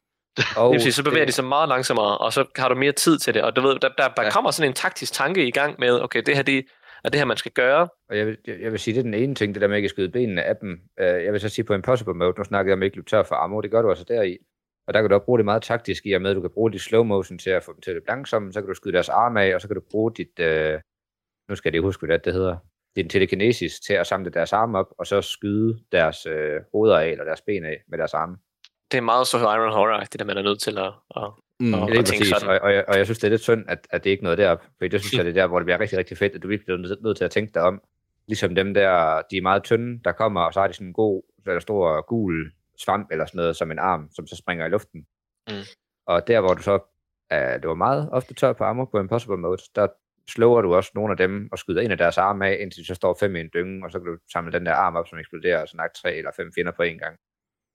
Oh, det så bevæger det... de sig meget langsommere, og så har du mere tid til det. Og du ved, der, der, der ja. kommer sådan en taktisk tanke i gang med, okay, det her det er det her, man skal gøre. Og jeg vil, jeg, vil sige, det er den ene ting, det der med ikke at skyde benene af dem. Uh, jeg vil så sige på Impossible Mode, nu snakker jeg om ikke løbe tør for ammo, det gør du altså deri. Og der kan du også bruge det meget taktisk i og med, at du kan bruge dit slow motion til at få dem til det langsomme, så kan du skyde deres arme af, og så kan du bruge dit, øh, nu skal jeg lige huske, hvad det hedder, din telekinesis til at samle deres arme op, og så skyde deres øh, hoveder af, eller deres ben af med deres arme. Det er meget så Iron Horror, det der man er nødt til at, at, mm, at tænke sådan. Og, og, jeg, og jeg synes, det er lidt synd, at, at det ikke er noget derop, for det synes jeg, det er der, hvor det bliver rigtig, rigtig fedt, at du virkelig bliver nødt til at tænke dig om, ligesom dem der, de er meget tynde, der kommer, og så har de sådan en god, så stor gul svamp eller sådan noget, som en arm, som så springer i luften. Mm. Og der, hvor du så, uh, det var meget ofte tør på armor på Impossible Mode, der slår du også nogle af dem og skyder en af deres arme af, indtil de så står fem i en dynge, og så kan du samle den der arm op, som eksploderer, og så nok tre eller fem fjender på en gang.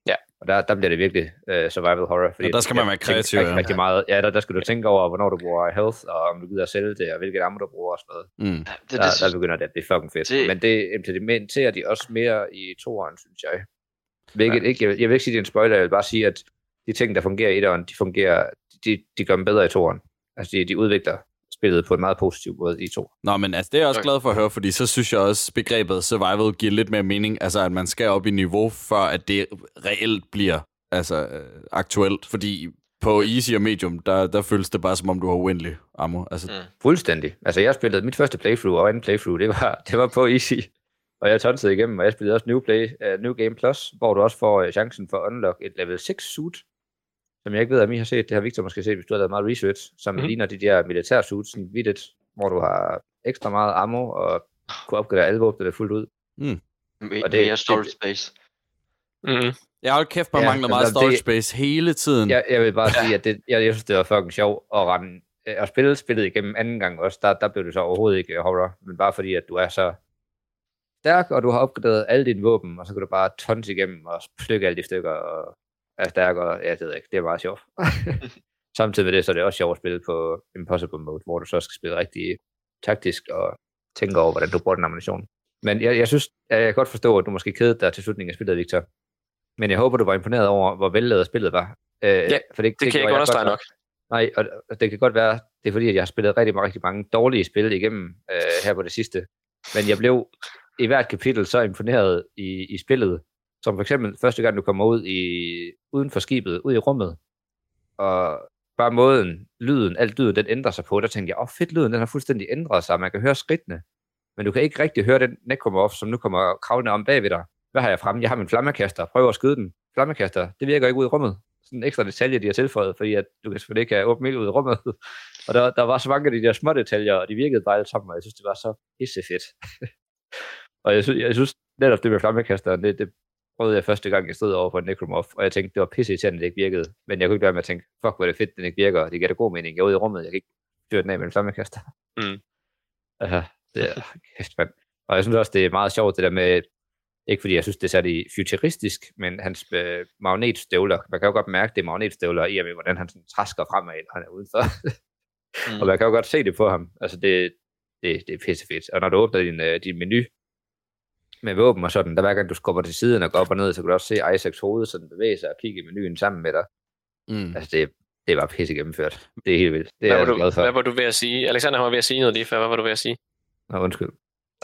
Ja. Og der, der bliver det virkelig uh, survival horror. Fordi ja, der skal man være kreativ. Rigtig, rigtig meget. Ja, der, der skal du tænke over, hvornår du bruger health, og om du gider at sælge det, og hvilket armor du bruger og sådan noget. Mm. Det, der, det, der begynder det at blive fucking fedt. Det... Men det implementerer de også mere i toeren, synes jeg. Hvilket ja. ikke, jeg, jeg vil ikke sige, det er en spoiler, jeg vil bare sige, at de ting, der fungerer i etteren, de fungerer, de, de gør dem bedre i toeren. Altså, de, de udvikler spillet på en meget positiv måde i to. Nå, men altså, det er jeg også glad for at høre, fordi så synes jeg også, begrebet survival giver lidt mere mening, altså at man skal op i niveau, før at det reelt bliver altså, øh, aktuelt, fordi på easy og medium, der, der føles det bare som om, du har uendelig ammo. Altså. Mm. Fuldstændig. Altså, jeg spillede mit første playthrough og anden playthrough, det var, det var på easy. Og jeg tonsede igennem, og jeg spillede også New, Play, uh, New Game Plus, hvor du også får uh, chancen for at unlock et level 6 suit, som jeg ikke ved, om I har set. Det har Victor måske set, hvis du har lavet meget research, som mm-hmm. ligner de der militær suits, sådan vidt, hvor du har ekstra meget ammo og kunne opgradere alle våbne fuldt ud. Mm. Og det er storage space. Mm-hmm. Jeg har kæft, man ja, mangler meget storage det, space hele tiden. Jeg, jeg vil bare ja. sige, at det, jeg, jeg synes, det var fucking sjov at rende at spille spillet igennem anden gang også, der, der blev det så overhovedet ikke horror, men bare fordi, at du er så stærk, og du har opgraderet alle dine våben, og så kan du bare tonse igennem og stykke alle de stykker, og er stærk, og ja, det ved jeg ikke, det er meget sjovt. Samtidig med det, så er det også sjovt at spille på Impossible Mode, hvor du så skal spille rigtig taktisk og tænke over, hvordan du bruger den ammunition. Men jeg, jeg synes, jeg kan godt forstå, at du måske kedede dig til slutningen af spillet, Victor. Men jeg håber, du var imponeret over, hvor vellavet spillet var. Øh, ja, for det, det, det kan jeg ikke understrege nok. Nej, og det kan godt være, det er fordi, at jeg har spillet rigtig, rigtig mange dårlige spil igennem øh, her på det sidste. Men jeg blev i hvert kapitel så imponeret i, i spillet, som for eksempel første gang, du kommer ud i, uden for skibet, ud i rummet, og bare måden, lyden, alt lyden, den ændrer sig på, der tænkte jeg, åh oh, fedt, lyden, den har fuldstændig ændret sig, man kan høre skridtene, men du kan ikke rigtig høre den necromorph, som nu kommer kravlende om bagved dig. Hvad har jeg fremme? Jeg har min flammekaster, prøver at skyde den. Flammekaster, det virker ikke ud i rummet. Sådan en ekstra detalje, de har tilføjet, fordi at du kan selvfølgelig ikke have åbent ud i rummet. og der, der var så mange af de der små detaljer, og de virkede bare alle sammen, og jeg synes, det var så pissefedt. og jeg synes, jeg synes netop det med flammekasteren, det, det prøvede jeg første gang, jeg stod over for en Necromorph, og jeg tænkte, det var pisse at det ikke virkede. Men jeg kunne ikke være med at tænke, fuck, hvor er det fedt, den ikke virker, og det giver det god mening. Jeg er ude i rummet, jeg kan ikke fyre den af med en flammekaster. Mm. Uh, det er kæft, mand. Og jeg synes også, det er meget sjovt, det der med, ikke fordi jeg synes, det er særlig futuristisk, men hans øh, magnetstøvler, man kan jo godt mærke, det er magnetstøvler i, med, hvordan han sådan træsker fremad, når han er udenfor. mm. og man kan jo godt se det på ham. Altså, det, det, det er pissefedt. Og når du åbner din, uh, din menu, med våben og sådan, der hver gang du skubber til siden og går op og ned, så kan du også se Isaacs hoved sådan bevæge sig og kigge i menuen sammen med dig. Mm. Altså det, det var pisse gennemført. Det er helt vildt. Det hvad, er var jeg du, glad for. hvad var du ved at sige? Alexander var ved at sige noget lige før. Hvad var du ved at sige? Nå, undskyld.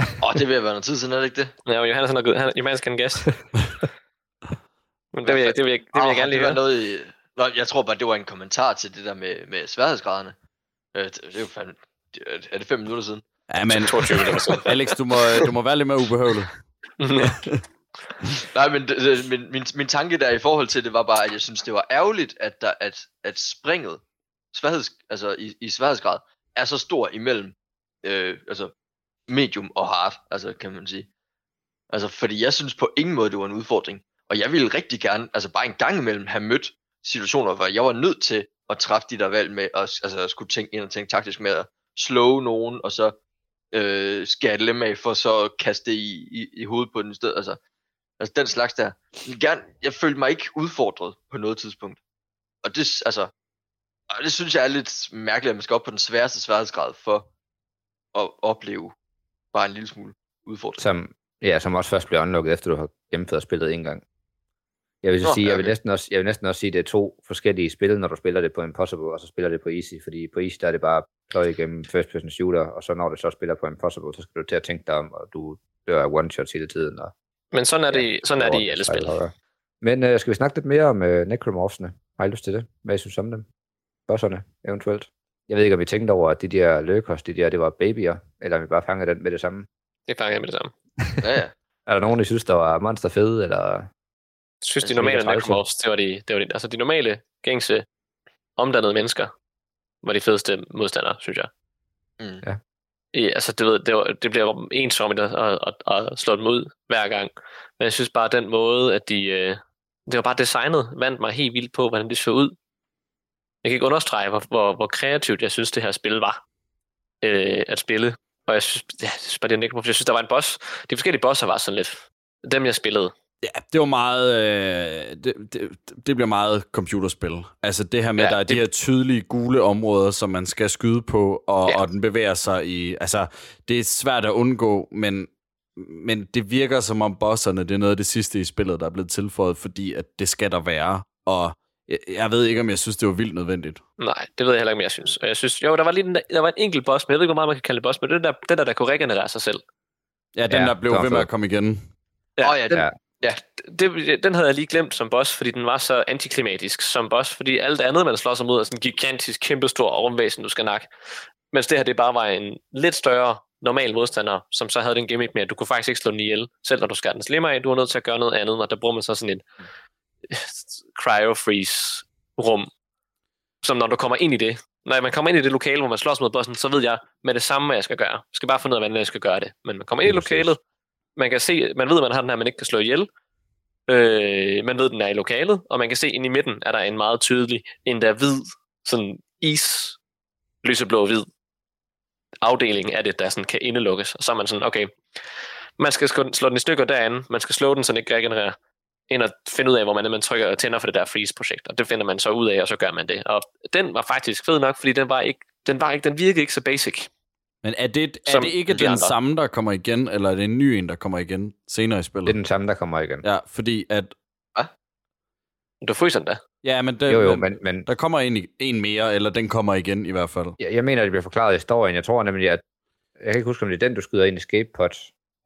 Åh, oh, det vil være noget tid siden, er det ikke det? Ja, Johannes, han er. Han, Johannes kan gæst. Men det vil jeg, det vil jeg, det vil jeg Åh, gerne lige høre. noget i... Nå, jeg tror bare, det var en kommentar til det der med, med sværhedsgraderne. Øh, det, er jo fandme... Er det fem minutter siden? Ja, men 22 minutter siden. Alex, du må, du må være lidt mere ubehøvlet. Nej, men det, det, min, min, min tanke der i forhold til det var bare, at jeg synes, det var ærgerligt, at, der, at, at springet sværheds, altså i, i sværhedsgrad er så stor imellem øh, altså medium og hard, altså kan man sige. Altså, fordi jeg synes på ingen måde, det var en udfordring. Og jeg ville rigtig gerne, altså bare en gang imellem, have mødt situationer, hvor jeg var nødt til at træffe de der valg med, at, altså at skulle tænke ind og tænke taktisk med at slå nogen, og så øh, skalle med for så at kaste det i, i, i hovedet på den i stedet. Altså, altså den slags der. Jeg, Gerne, jeg følte mig ikke udfordret på noget tidspunkt. Og det, altså, og det synes jeg er lidt mærkeligt, at man skal op på den sværeste sværhedsgrad for at opleve bare en lille smule udfordring. Som, ja, som også først bliver unlocket, efter du har gennemført spillet en gang. Jeg vil Nå, sige, ja, jeg vil, næsten også, jeg vil næsten også sige, at det er to forskellige spil, når du spiller det på Impossible, og så spiller det på Easy, fordi på Easy der er det bare pløje igennem first person shooter, og så når du så spiller på Impossible, så skal du til at tænke dig om, og du dør af one shots hele tiden. Og, Men sådan er det, sådan er det i alle spil. Men øh, skal vi snakke lidt mere om øh, Necromorphsene? Har I lyst til det? Hvad I synes om dem? Bosserne, eventuelt? Jeg ved ikke, om vi tænkte over, at de der løkos, de der, det var babyer, eller om vi bare fangede den med det samme. Det fanger jeg med det samme. Ja, ja. Er der nogen, I synes, der var monster fede, eller synes, de Altså, normale necromorphs, det var de, det var de, altså de normale, gængse, omdannede mennesker, var de fedeste modstandere, synes jeg. Mm. Ja. I, altså, det, ved, det, var, det bliver ensomt at, at, at, at, slå dem ud hver gang. Men jeg synes bare, at den måde, at de... Øh, det var bare designet, vandt mig helt vildt på, hvordan det så ud. Jeg kan ikke understrege, hvor, hvor, hvor kreativt jeg synes, det her spil var øh, at spille. Og jeg synes, ja, jeg synes bare, det er Necromorphs. Jeg synes, der var en boss. De forskellige bosser var sådan lidt... Dem, jeg spillede. Ja, det var meget... Øh, det, det, det bliver meget computerspil. Altså det her med, Ja, der er det- de her tydelige gule områder, som man skal skyde på, og, Ja. og den bevæger sig i... Altså, det er svært at undgå, men, men det virker som om bosserne, det er noget af det sidste i spillet, der er blevet tilføjet, fordi at det skal der være. Og jeg, jeg ved ikke, om jeg synes, det var vildt nødvendigt. Nej, det ved jeg heller ikke, om jeg synes. Og jeg synes, jo, der var, lige en, der var en enkelt boss, men jeg ved ikke, hvor meget man kan kalde det boss, men det er den der, den der, der kunne regenerere sig selv. Ja, den Ja, der blev ved med at komme igen. Ja, oh, ja, den, Ja. Ja. Det, den havde jeg lige glemt som boss, fordi den var så antiklimatisk som boss, fordi alt det andet, man slår sig mod, er sådan en gigantisk, kæmpestor rumvæsen, du skal nakke. Mens det her, det bare var en lidt større normal modstander, som så havde den gimmick med, at du kunne faktisk ikke slå den ihjel, selv når du skar den slimmer af, du var nødt til at gøre noget andet, og der bruger man så sådan en cryo-freeze rum, som når du kommer ind i det, når man kommer ind i det lokale, hvor man slås mod bossen, så ved jeg med det samme, hvad jeg skal gøre. Jeg skal bare finde ud af, hvordan jeg skal gøre det. Men man kommer ind i lokalet, man kan se, man ved, at man har den her, man ikke kan slå ihjel. Øh, man ved, at den er i lokalet, og man kan se, ind i midten er der en meget tydelig, endda hvid, sådan is, lyseblå hvid afdeling af det, der sådan kan indelukkes. Og så er man sådan, okay, man skal slå slå den i stykker derinde, man skal slå den, så den ikke regenererer, ind og finde ud af, hvor man, er, man trykker og tænder for det der freeze-projekt, og det finder man så ud af, og så gør man det. Og den var faktisk fed nok, fordi den var ikke, den, var ikke, den virkede ikke så basic. Men er det, er Som det ikke de den andre. samme, der kommer igen, eller er det en ny en, der kommer igen senere i spillet? det er den samme, der kommer igen? Ja, fordi at... Du fryser den da. Ja, men, det, Jo, jo, men, men der kommer en, en mere, eller den kommer igen i hvert fald. jeg, jeg mener, at det bliver forklaret i historien. Jeg tror nemlig, at jeg kan ikke huske, om det er den, du skyder ind i escape pod,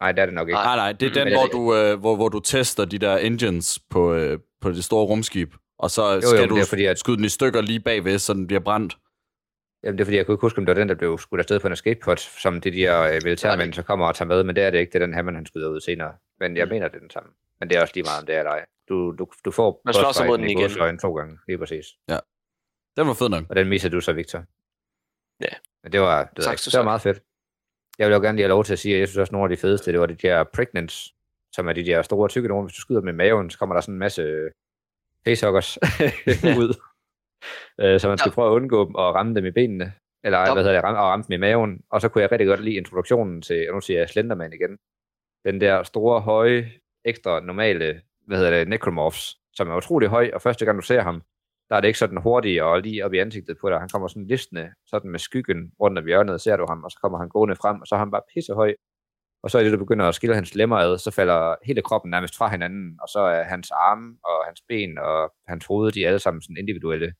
Nej, det er det nok ikke. Nej, nej, det er den, Men hvor du, øh, hvor, hvor du tester de der engines på, øh, på det store rumskib, og så jo, skal men du fordi, at- skyde den i stykker lige bagved, så den bliver brændt. Jamen, det er fordi, jeg kunne ikke huske, om det var den, der blev skudt afsted på en escape pod, som de der øh, militærmænd så kommer og tager med, men det er det ikke. Det er den Hammond, han skyder ud senere. Men jeg mener, det er den samme. Men det er også lige meget, om det er dig. Du, du, du får Man slår sig mod bossfighten den i igen. to gange, lige præcis. Den var fed nok. Og den misser du så, Victor. Ja. Men det var, det var, Tak ikke, det var meget fedt. Jeg vil jo gerne lige have lov til at sige, at jeg synes også, at nogle af de fedeste, det var de der pregnants, som er de der store tykke nogle. Hvis du skyder i maven, så kommer der sådan en masse facehuggers ud. Øh, så man skal Ja. prøve at undgå dem og ramme dem i benene. Eller Ja. hvad hedder det, ramme, og ramme dem i maven. Og så kunne jeg rigtig godt lide introduktionen til, og nu siger jeg Slenderman igen, den der store, høje, ekstra normale, hvad hedder det, necromorphs, som er utrolig høj, og første gang du ser ham, der er det ikke sådan hurtigt og lige op i ansigtet på dig. Han kommer sådan listende, sådan med skyggen rundt om hjørnet, ser du ham, og så kommer han gående frem, og så er han bare pissehøj. Og så er det, du begynder at skille hans lemmer ad, så falder hele kroppen nærmest fra hinanden, og så er hans arme og hans ben og hans hoved, de er alle sammen sådan individuelle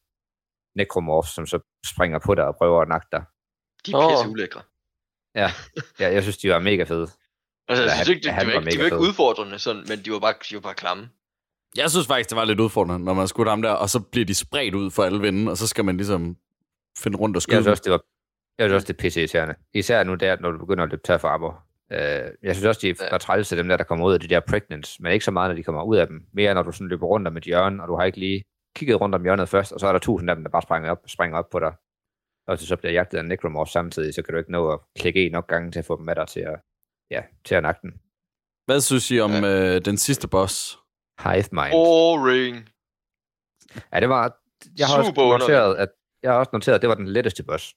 necromorphs, som så springer på dig og prøver at nakke dig. De er pisse ulækre. Ja, jeg synes, de var mega fede. Altså, jeg Ja, synes ikke, det, han det, var var ikke, de var ikke udfordrende, sådan, men de var bare, de var bare klamme. Jeg synes faktisk, det var lidt udfordrende, når man skudt ham der, og så bliver de spredt ud for alle vinde, og så skal man ligesom finde rundt og Jeg skyde synes dem. også, det var, jeg synes også, det er pisse irriterende. Især nu der, når du begynder at løbe tør for armor. Øh, jeg synes også, de Ja. er træls til dem der, der kommer ud af de der pregnants, men ikke så meget, når de kommer ud af dem. Mere når du sådan løber rundt om et hjørne, og du har ikke lige kigget rundt om hjørnet først, og så er der tusind af dem, der bare springer op, springer op på dig. Og så bliver jagtet af necromorph samtidig, så kan du ikke nå at klikke i nok gange til at få dem med dig til at, ja, til at nakke den. Hvad synes I om øh, den sidste boss? Hive mind. Boring. Ja, det var... Jeg har også Super underligt. noteret, at, jeg har også noteret, at det var den letteste boss.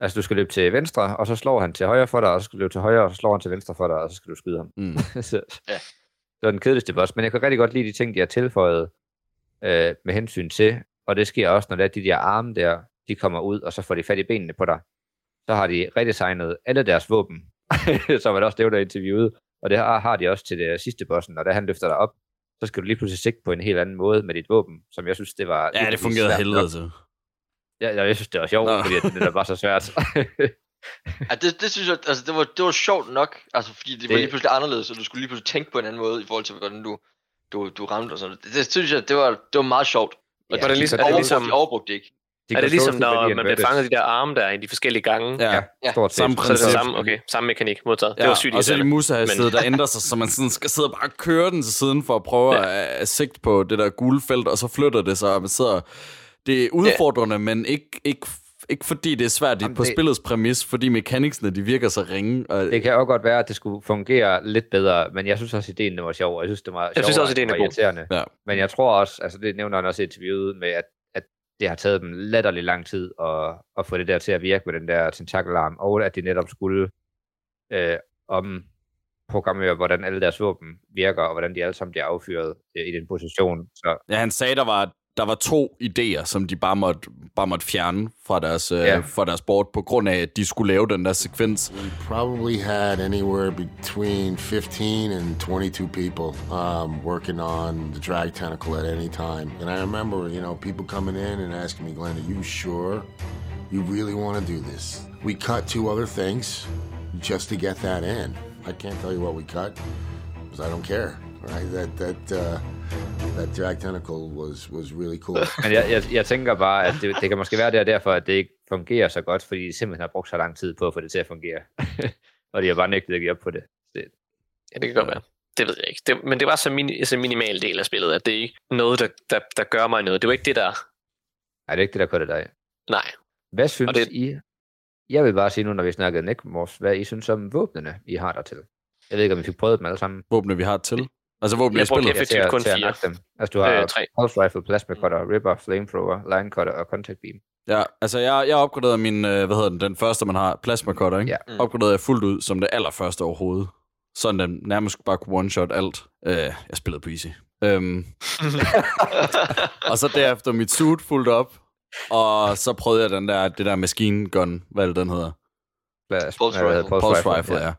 Altså, du skal løbe til venstre, og så slår han til højre for dig, og så skal du løbe til højre, og så slår han til venstre for dig, og så skal du skyde ham. Mm. så, Ja. Det var den kedeligste boss, men jeg kan rigtig godt lide de ting, de har tilføjet øh, med hensyn til, og det sker også, når det er de der arme der, de kommer ud, og så får de fat i benene på dig. Så har de redesignet alle deres våben, som er også det, der er interviewet, og det har, har de også til det sidste bossen, og da han løfter dig op, så skal du lige pludselig sigte på en helt anden måde med dit våben, som jeg synes, det var... Ja, det fungerede helvede til. Ja, ja, jeg synes, det var sjovt, Nå. fordi det der var så svært. Ja, det, det synes jeg, altså det var, det var sjovt nok, altså fordi det, det var Det- lige pludselig anderledes, og du skulle lige pludselig tænke på en anden måde, i forhold til, hvordan du, du, du ramte og sådan noget. Det, det synes jeg, det var, det var meget sjovt. Ja, Var det de ligesom- er det ligesom- De overbrugte det ikke. de er det ligesom, når man bliver fanget i de der arme der i de forskellige gange? Ja, Ja, Ja. stort set. Samme Så er det princip. det samme, okay, samme mekanik modtaget. Det Ja, var sygt og så er de irriterende. musehastighed, der ændrer sig, så man sådan skal sidde og bare køre den til siden for at prøve Ja. at, at sigte på det der gule felt, og så flytter det sig, og man sidder... Det er udfordrende, men ikke, ikke, ikke fordi det er svært Jamen, på det- spillets præmis, fordi mekaniksene, de virker så ringe. Og, Det kan også godt være, at det skulle fungere lidt bedre, men jeg synes også, at ideen var sjov, og jeg synes, det var Jeg synes også, end ideen er irriterende. Ja. Men jeg tror også, altså det nævner han også i interviewet med, at, at det har taget dem latterlig lang tid at, at få det der til at virke med den der tentakelarm, og at de netop skulle øh, om programmere, hvordan alle deres våben virker, og hvordan de alle sammen bliver affyret øh, i den position. Så ja, han sagde, der var, der var to idéer, som de bare måtte, bare måtte fjerne fra deres, Ja. ja. fra deres board, på grund af, at de skulle lave den der sekvens. We probably had anywhere between 15 and 22 people um, working on the drag tentacle at any time. And I remember, you know, people coming in and asking me, Glenn, are you sure you really want to do this? We cut two other things just to get that in. I can't tell you what we cut because I don't care. Right? That that uh, that drag tentacle was was really cool. Men jeg, jeg, jeg tænker bare, at det, det kan måske være det er derfor, at det ikke fungerer så godt, fordi de simpelthen har brugt så lang tid på at få det til at fungere. og de har bare nægtet at give op på det. det Ja, det kan godt være. Det ved jeg ikke. Det, men det var så, mini, så minimal del af spillet, at det er ikke noget, der, der, der gør mig noget. Det var ikke det, der... nej, det er ikke det, der kører det dig. Nej. Hvad synes Og det- I? Jeg vil bare sige nu, når vi snakkede Necromorphs, hvad I synes om våbnene, I har der til. Jeg ved ikke, om vi fik prøvet dem alle sammen. Våbne, vi har til. Altså våbne i Jeg brugte spillet. effektivt kun fire. dem. Altså, du har Øh, øh, tre. pulse rifle, plasma cutter, ripper, flamethrower, line cutter og contact beam. Ja, altså jeg, jeg opgraderede min, øh, hvad hedder den, den første, man har, plasma cutter, ikke? Ja. Mm. Opgraderede jeg fuldt ud som det allerførste overhovedet. Sådan den nærmest bare kunne one-shot alt. Øh, jeg spillede på easy. Øhm, og så derefter mit suit fuldt op, og så prøvede jeg den der, det der machine gun, hvad det, den hedder? Pulse hedder rifle. Pulse rifle, ja.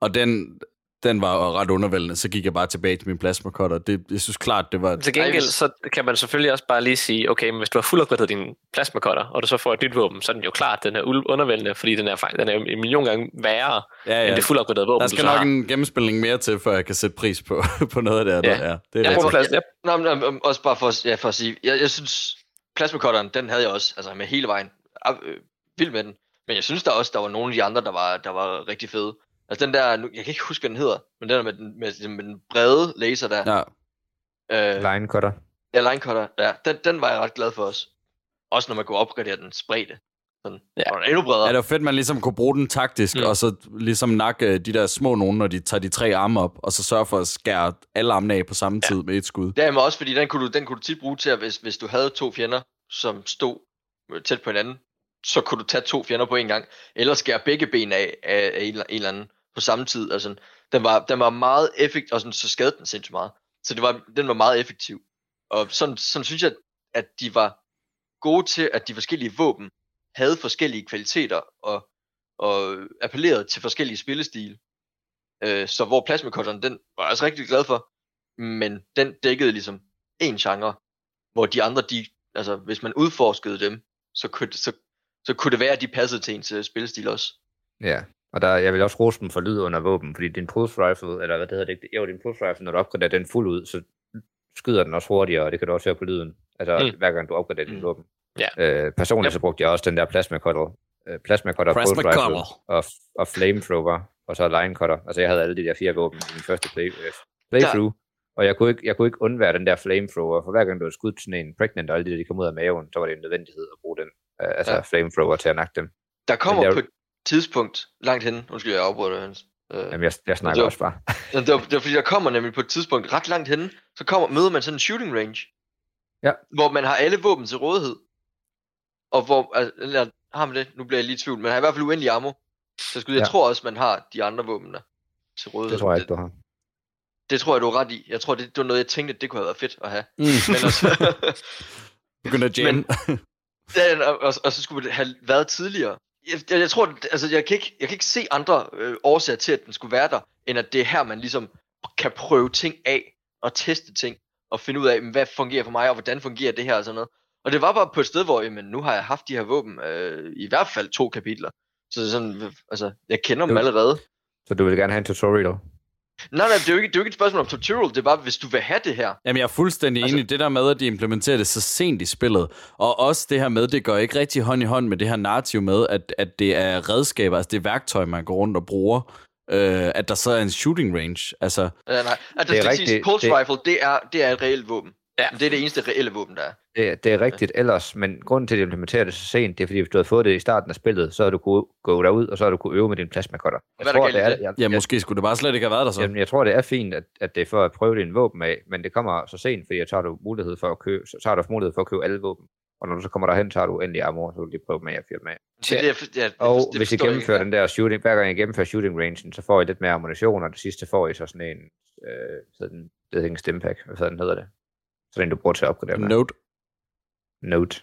Og den, den var ret undervældende. Så gik jeg bare tilbage til min plasma cutter. Det, jeg synes klart, det var... Til gengæld, så kan man selvfølgelig også bare lige sige, okay, men hvis du har fuld opgraderet din plasma cutter, og du så får et nyt våben, så er den jo klart, den er ul- undervældende, fordi den er, den er en million gange værre, Ja, end ja. det fuld opgraderede våben, Der du skal så nok har. en gennemspilning mere til, før jeg kan sætte pris på, på noget af det. Ja. Ja, det er Jeg plads. Yep. Nå, men, men, også bare for, ja, for at sige, jeg, jeg synes, plasmacutteren, den havde jeg også, altså med hele vejen. Øh, vild med den. Men jeg synes der også, der var nogle af de andre, der var, der var rigtig fede. Altså den der, nu, jeg kan ikke huske, hvad den hedder, men den der med den, med, med den brede laser der. Ja. Øh, Line cutter. ja, line cutter, ja, den, den var jeg ret glad for også. Også når man kunne opgradere den spredte. Sådan, Ja. ja. Og den er endnu bredere. Ja, det var fedt, man ligesom kunne bruge den taktisk, Mm. og så ligesom nakke øh, de der små nogen, når de tager de tre arme op, og så sørge for at skære alle armene af på samme Ja. tid med et skud. Det er men også, fordi den kunne, du, den kunne du tit bruge til, at hvis, hvis du havde to fjender, som stod øh, tæt på hinanden, så kunne du tage to fjender på en gang, eller skære begge ben af, af, af en, eller- en eller anden på samme tid. Altså, den, var, den var meget effektiv, og sådan, så skadede den sindssygt meget. Så det var, den var meget effektiv. Og sådan, sådan synes jeg, at de var gode til, at de forskellige våben havde forskellige kvaliteter, og, og appellerede til forskellige spillestil. Øh, så hvor plasmakotteren, den var jeg også rigtig glad for, men den dækkede ligesom en genre, hvor de andre, de, altså hvis man udforskede dem, så kunne, så, så kunne det være, at de passede til ens øh, spillestil også. Ja, og der, jeg vil også rose dem for lyd under våben, fordi din pulse rifle, eller hvad det hedder det, ikke? jo, din pulse rifle, når du opgraderer den fuld ud, så skyder den også hurtigere, og det kan du også høre på lyden, altså Mm. hver gang du opgraderer din Mm. våben. Ja. Øh, personligt Yep. så brugte jeg også den der plasma cutter, øh, plasma cutter, Plasma pulse rifle og, og flamethrower, og så line cutter. Altså jeg havde alle de der fire våben i min første play, øh, playthrough, og jeg kunne, ikke, jeg kunne ikke undvære den der flamethrower, for hver gang du havde skudt sådan en pregnant, og alle de der, de kom ud af maven, så var det en nødvendighed at bruge den, øh, altså Ja. flamethrower til at nakke dem. Der kommer det er på tidspunkt langt henne, undskyld, jeg afbryder dig, Hans. Øh, Jamen jeg, jeg snakker det var- også bare. Det, var, det var fordi, der kommer nemlig på et tidspunkt ret langt henne, så kommer, møder man sådan en shooting range. Ja. Hvor man har alle våben til rådighed. Og hvor, altså, eller, har man det? Nu bliver jeg lige i tvivl, men har i hvert fald uendelig ammo. Så skulle, jeg Ja. tror også, man har de andre våben der til rådighed. Det tror jeg ikke, du har. det, tror jeg, du er ret i. Jeg tror, det, det var noget, jeg tænkte, det kunne have været fedt at have. Mm. Men også, Begynder at jamme. Ja, og, og, og så skulle det have været tidligere. Jeg, jeg, jeg tror, altså jeg kan ikke, jeg kan ikke se andre øh, årsager til, at den skulle være der, end at det er her, man ligesom kan prøve ting af, og teste ting, og finde ud af, men hvad fungerer for mig, og hvordan fungerer det her, og sådan noget. Og det var bare på et sted, hvor jamen, nu har jeg haft de her våben, øh, i hvert fald to kapitler. Så sådan, altså, jeg kender dem allerede. Så du vil gerne have en tutorial? Nej, nej, det er jo ikke, det er jo ikke et spørgsmål om tutorial, det er bare, hvis du vil have det her. Jamen, jeg er fuldstændig Altså- enig. Det der med, at de implementerer det så sent i spillet, og også det her med, det går ikke rigtig hånd i hånd med det her narrativ med, at, at det er redskaber, altså det er værktøj, man går rundt og bruger, øh, at der så er en shooting range. Altså, Ja, nej, altså, Det er det er rigtigt, Pulse det- Rifle, det er, det er et reelt våben. Ja. Det er det eneste reelle våben, der er. Det, det er rigtigt ellers, men grunden til, at de implementerer det så sent, det er fordi, hvis du havde fået det i starten af spillet, så havde du kunne gå derud, og så havde du kunne øve med din plasmacutter. Jeg Hvad er der tror, det er, det? jeg, ja, jeg, måske skulle det bare slet ikke have været der så. Jamen, jeg tror, det er fint, at, at det er for at prøve din våben af, men det kommer så sent, fordi så har du mulighed for at købe, så, har du mulighed for at købe alle våben. Og når du så kommer derhen, så har du endelig ammo, så vil de prøve med at fyre af. Så det, det, er, Og det hvis I jeg gennemfører ikke den der shooting, hver gang I gennemfører shooting rangen, så får I lidt mere ammunition, og det sidste får I så sådan en, øh, sådan, det hedder ikke en stimpack, hvad fanden hedder det? Sådan en, du bruger til at opgradere med. Note. Note.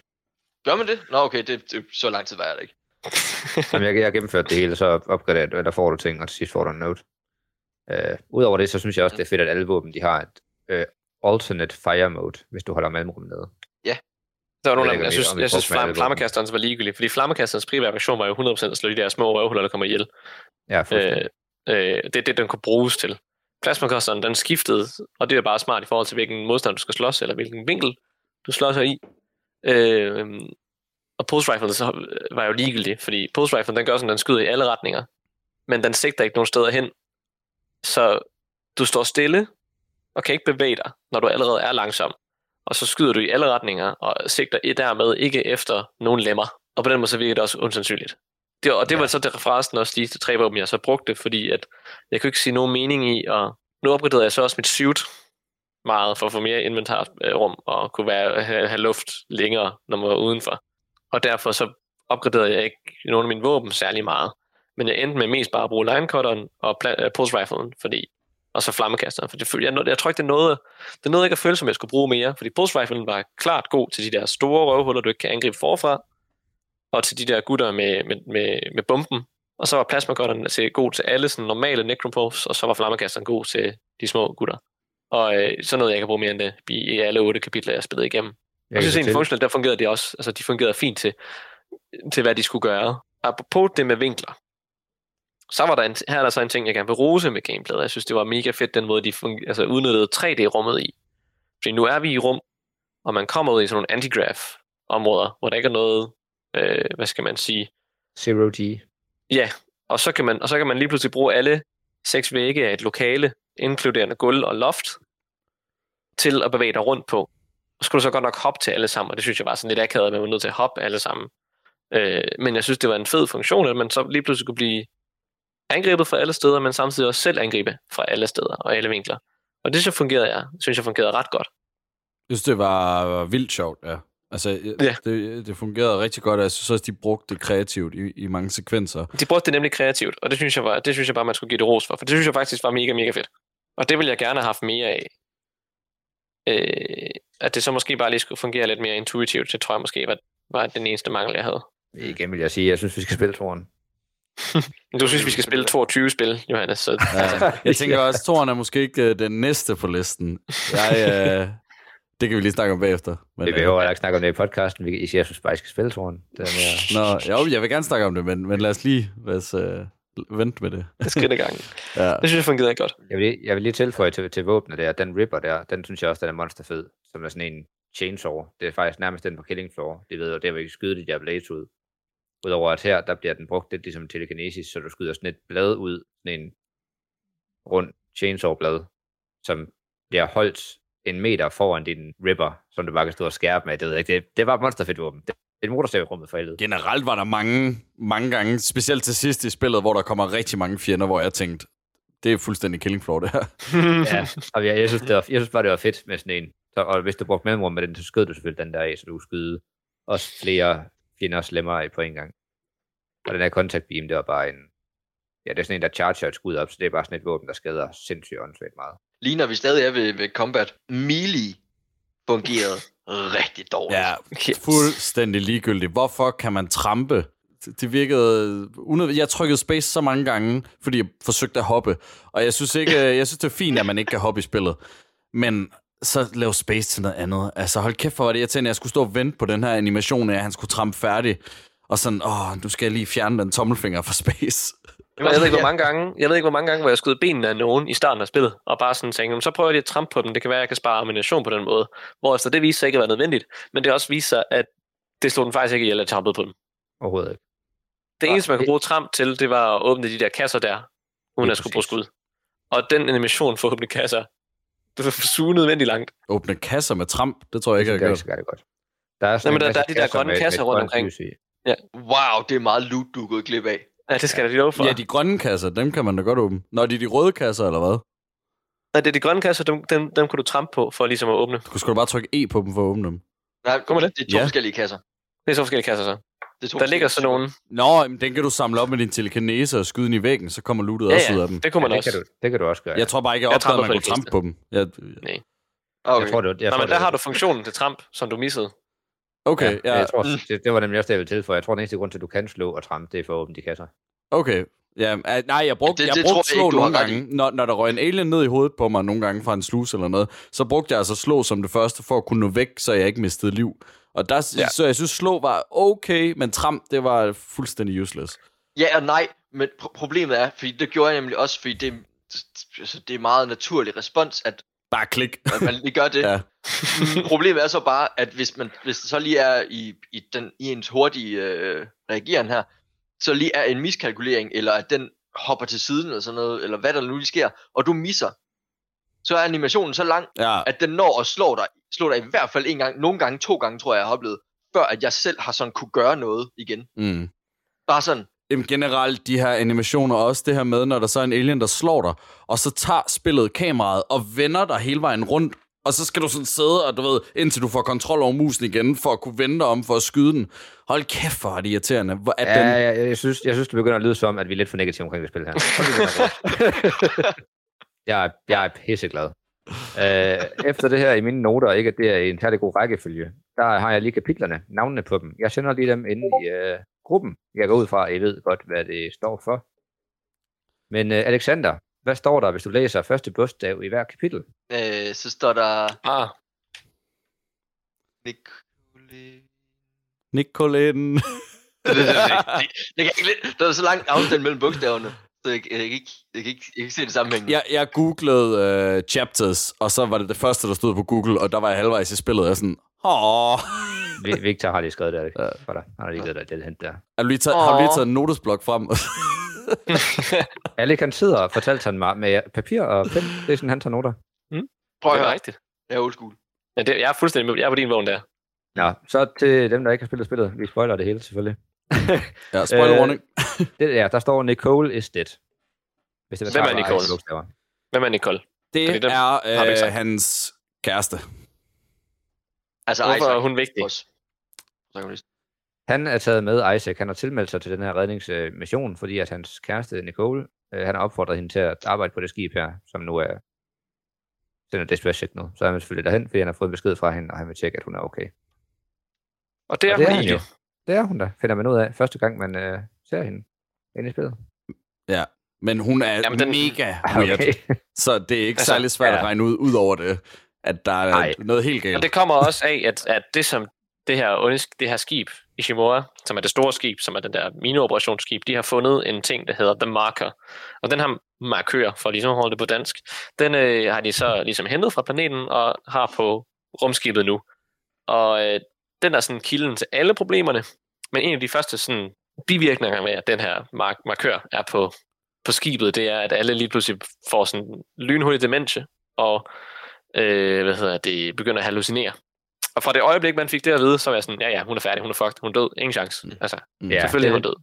Gør man det? Nå, okay, det, det, så lang tid var jeg der ikke. Jamen, jeg, jeg har gennemført det hele, så opgraderer du, eller får du ting, og til sidst får du en note. Uh, Udover det, så synes jeg også, det er fedt, at alle våben, de har et uh, alternate fire mode, hvis du holder mellemrum nede. Der var nogle af dem, jeg synes, jeg synes brugte med alle flam, flammekasteren var ligegyldig, fordi flammekasterens primære version var jo 100% at slå de der små røvhuller, der kommer ihjel. Ja. Øh, øh, det er det, den kunne bruges til plasmakosteren, den skiftede, og det er bare smart i forhold til, hvilken modstand du skal slås, eller hvilken vinkel du slås i. Øh, og post rifle så var jo ligegyldig, fordi post rifle, den gør sådan, den skyder i alle retninger, men den sigter ikke nogen steder hen. Så du står stille, og kan ikke bevæge dig, når du allerede er langsom. Og så skyder du i alle retninger, og sigter i- dermed ikke efter nogen lemmer. Og på den måde så virker det også usandsynligt. Det, og det var så det forresten også de tre våben, jeg så brugte, fordi at jeg kunne ikke se nogen mening i, og nu opgraderede jeg så også mit suit meget for at få mere inventarrum og kunne være, have, have luft længere, når man var udenfor. Og derfor så opgraderede jeg ikke nogen af mine våben særlig meget. Men jeg endte med mest bare at bruge linecutteren og pla- øh, pulse riflen, fordi og så flammekasteren. For det, jeg, jeg tror ikke, det er noget, det er noget, jeg ikke føle, som jeg skulle bruge mere. Fordi pulse riflen var klart god til de der store røvhuller, du ikke kan angribe forfra. Og til de der gutter med, med, med, med bomben. Og så var plasmagutteren til god til alle sådan normale necropofs, og så var flammekasteren god til de små gutter. Og øh, så noget, jeg kan bruge mere end det i, alle otte kapitler, jeg har spillet igennem. Jeg, jeg synes egentlig, funktionelt, der fungerede de også. Altså, de fungerede fint til, til hvad de skulle gøre. Apropos det med vinkler, så var der en, her er der så en ting, jeg gerne vil rose med gameplayet. Jeg synes, det var mega fedt, den måde, de funger, altså, udnyttede 3D-rummet i. Fordi nu er vi i rum, og man kommer ud i sådan nogle antigraph-områder, hvor der ikke er noget, øh, hvad skal man sige? Zero G. Ja, og så, kan man, og så kan man lige pludselig bruge alle seks vægge af et lokale, inkluderende gulv og loft, til at bevæge dig rundt på. Og skulle du så godt nok hoppe til alle sammen, og det synes jeg var sådan lidt akavet, at man var nødt til at hoppe alle sammen. Øh, men jeg synes, det var en fed funktion, at man så lige pludselig kunne blive angrebet fra alle steder, men samtidig også selv angribe fra alle steder og alle vinkler. Og det så fungerede jeg, synes jeg fungerede ret godt. Jeg synes, det var vildt sjovt, ja. Altså, ja. det, det fungerede rigtig godt, og jeg synes også, de brugte det kreativt i, i mange sekvenser. De brugte det nemlig kreativt, og det synes, jeg var, det synes jeg bare, man skulle give det ros for, for det synes jeg faktisk var mega, mega fedt. Og det vil jeg gerne have haft mere af. Øh, at det så måske bare lige skulle fungere lidt mere intuitivt, det tror jeg måske var, var den eneste mangel, jeg havde. Igen vil jeg sige, jeg synes, vi skal spille toren. du synes, vi skal spille 22 spil, Johannes. Så... Ja, jeg tænker også, at toren er måske ikke uh, den næste på listen. Jeg, uh, det kan vi lige snakke om bagefter. Men, vi behøver uh, ikke snakke om det i podcasten. Vi, jeg synes bare, I skal spille toren. Det er mere... Nå, jo, jeg vil gerne snakke om det, men, men lad os lige lad os, uh, vente med det. Det skal det gang. ja. Det synes jeg fungerede godt. Jeg vil, jeg vil lige tilføje til, til våbnet der. Den Ripper der, den synes jeg også, den er monsterfed. Som er sådan en chainsaw. Det er faktisk nærmest den på Killing Floor. Det ved jo, der vil ikke skyde de der blades ud. Udover at her, der bliver den brugt lidt ligesom telekinesis, så du skyder sådan et blad ud, sådan en rund chainsaw-blad, som bliver holdt en meter foran din ripper, som du bare kan stå og skærpe med. Det, ved jeg ikke. det, det var et monsterfedt våben. Det, det er et motorstav i rummet for helvede. Generelt var der mange, mange gange, specielt til sidst i spillet, hvor der kommer rigtig mange fjender, hvor jeg tænkte, det er fuldstændig killing floor, det her. ja, og jeg, jeg, synes, det var, jeg synes bare, det var fedt med sådan en. Så, og hvis du brugte mellemrum med den, så skød du selvfølgelig den der af, så du skyde også flere fjender slemmer på en gang. Og den her contact beam, det var bare en, ja, det er sådan en, der charger et skud op, så det er bare sådan et våben, der skader sindssygt åndssvagt meget. Lige når vi stadig er ved, ved combat, melee fungerede rigtig dårligt. Ja, fuldstændig ligegyldigt. Hvorfor kan man trampe? Det virkede unødvendigt. Jeg trykkede space så mange gange, fordi jeg forsøgte at hoppe. Og jeg synes ikke, jeg synes det er fint, at man ikke kan hoppe i spillet. Men så lav space til noget andet. Altså hold kæft for, at jeg tænkte, at jeg skulle stå og vente på den her animation, at han skulle trampe færdig. Og sådan, åh, du skal lige fjerne den tommelfinger fra space. Jeg ved, ikke, hvor mange gange, jeg ved ikke, hvor mange gange, hvor jeg skød benene af nogen i starten af spillet, og bare sådan tænkte, så prøver jeg lige at trampe på dem, det kan være, at jeg kan spare ammunition på den måde. Hvor efter det viste sig ikke at være nødvendigt, men det også viste sig, at det slog den faktisk ikke ihjel at trampe på dem. Overhovedet ikke. Det eneste, man kunne bruge tramp til, det var at åbne de der kasser der, uden at skulle bruge skud. Og den animation for at åbne kasser, det var suge nødvendigt langt. Åbne kasser med tramp, det tror jeg ikke, jeg har gjort. Det godt. Der er, sådan Nej, men der, der er de der grønne kasser, kasser rundt omkring. Ja. Wow, det er meget loot, du er gået glip af. Ja, det skal ja. jeg love for. Ja, de grønne kasser, dem kan man da godt åbne. Når de er de røde kasser, eller hvad? Nej, det er de grønne kasser, dem, dem, dem kan du trampe på, for ligesom at åbne. Du skulle bare trykke E på dem for at åbne dem. Nej, Kom med det. det er to ja. forskellige kasser. Det er to forskellige kasser, så. Det er der ligger sådan nogle... Nå, men den kan du samle op med din telekinese og skyde den i væggen, så kommer lootet ja, også ud af dem. det kunne man ja, også. Det kan, du, det kan du også gøre. Jeg tror bare ikke, jeg opdagede, at man kunne trampe på dem. Jeg, Nej. Okay. Jeg tror, det, jeg Nå, tror, men der har du funktionen til tramp, som du missede. Okay, ja. ja. Jeg tror, det, det var nemlig også det, jeg ville tilføje. Jeg tror, den eneste grund til, at du kan slå og trampe, det er for at åbne de kasser. Okay. Ja, nej, jeg brugte, Det- jeg det brugte tror jeg slå ikke, nogle gange. Når, når der røg en alien ned i hovedet på mig nogle gange fra en slus eller noget, så brugte jeg altså slå som det første for at kunne nå væk, så jeg ikke mistede liv. Og der, ja. så jeg synes, slå var okay, men tramp, det var fuldstændig useless. Ja og nej, men pro- problemet er, fordi det gjorde jeg nemlig også, fordi det, altså, det er meget naturlig respons, at, Bare klik. at man lige gør det. Ja. Mm, Problemet er så bare, at hvis, man, hvis det så lige er i, i, den, i ens hurtige øh, reageren her, så lige er en miskalkulering, eller at den hopper til siden, eller sådan noget, eller hvad der nu lige sker, og du misser, så er animationen så lang, Ja, at den når at slå dig, slå dig i hvert fald en gang, nogle gange, to gange, tror jeg, jeg har oplevet, før at jeg selv har sådan kunne gøre noget igen. mm. Bare sådan, Jamen, generelt de her animationer, også det her med, når der så er en alien, der slår dig, og så tager spillet kameraet og vender dig hele vejen rundt, og så skal du sådan sidde, og du ved, indtil du får kontrol over musen igen, for at kunne vende om for at skyde den. Hold kæft, hvor er det irriterende. Hvor er Ja, den... ja, jeg, synes, jeg synes, det begynder at lyde som, at vi er lidt for negative omkring det spil her. jeg, er, jeg er pisseglad. Uh, efter det her i mine noter, ikke at det er en særlig god rækkefølge, der har jeg lige kapitlerne, navnene på dem. Jeg sender lige dem ind i, uh, gruppen. Jeg går ud fra, at I ved godt, hvad det står for. Men uh, Alexander, hvad står der, hvis du læser første bogstav i hver kapitel? Øh, så står der... Ah, Nicole... Nicolin. det, det, det, det, det, der er så lang afstand mellem bogstaverne, så jeg, jeg, kan ikke, jeg, kan ikke, jeg kan ikke se det sammenhæng. jeg, jeg googlede uh, chapters, og så var det det første, der stod på Google, og der var jeg halvvejs i spillet, og jeg sådan, åh. Vi- Victor har lige skrevet det for dig. Han har lige givet dig det hent der. Har du lige taget, har du lige taget en notesblok frem? Alec han sidder og fortalte han mig med papir og pen. Det er sådan, han tager noter. Prøv at det er høre, rigtigt. jeg er old school. Ja, det, jeg er fuldstændig med. Jeg er på din vogn der. Nå, så til dem, der ikke har spillet spillet. Vi spoiler det hele, selvfølgelig. ja, spoiler Øh, warning. Det, ja, der står Nicole is dead. Hvis det Hvem er Nicole? Hvem er Nicole? Det dem har vi ikke er øh, hans kæreste. Altså, Hvorfor Isaac er hun vigtig? også. Han er taget med Isaac. Han har tilmeldt sig til den her redningsmission, fordi at hans kæreste Nicole, øh, han har opfordret hende til at arbejde på det skib her, som nu er sender distress signal. Så er han selvfølgelig derhen, fordi han har fået en besked fra hende, og han vil tjekke, at hun er okay. Og det er Og det er hun han jo. Det er hun da, finder man ud af, første gang man øh, ser hende inde i spillet. Ja, men hun er Jamen, den... mega weird, okay. så det er ikke Altså, særlig svært ja. at regne ud, ud over det, at der er Nej. noget helt Og galt. det kommer også af, at, at det som det her, det her skib, Ishimura, som er det store skib, som er den der mineoperationsskib, de har fundet en ting, der hedder The Marker. Og den her markør, for ligesom at holde det på dansk, den øh, har de så ligesom hentet fra planeten og har på rumskibet nu. Og øh, den er sådan kilden til alle problemerne. Men en af de første sådan, bivirkninger med, at den her mark- markør er på, på skibet, det er, at alle lige pludselig får sådan lynhurtig dementie, og øh, hvad hedder det, begynder at hallucinere. Og fra det øjeblik, man fik det at vide, så var jeg sådan, ja ja, hun er færdig, hun er fucked, hun er død, ingen chance. Altså, Mm. Ja, selvfølgelig er hun det, død.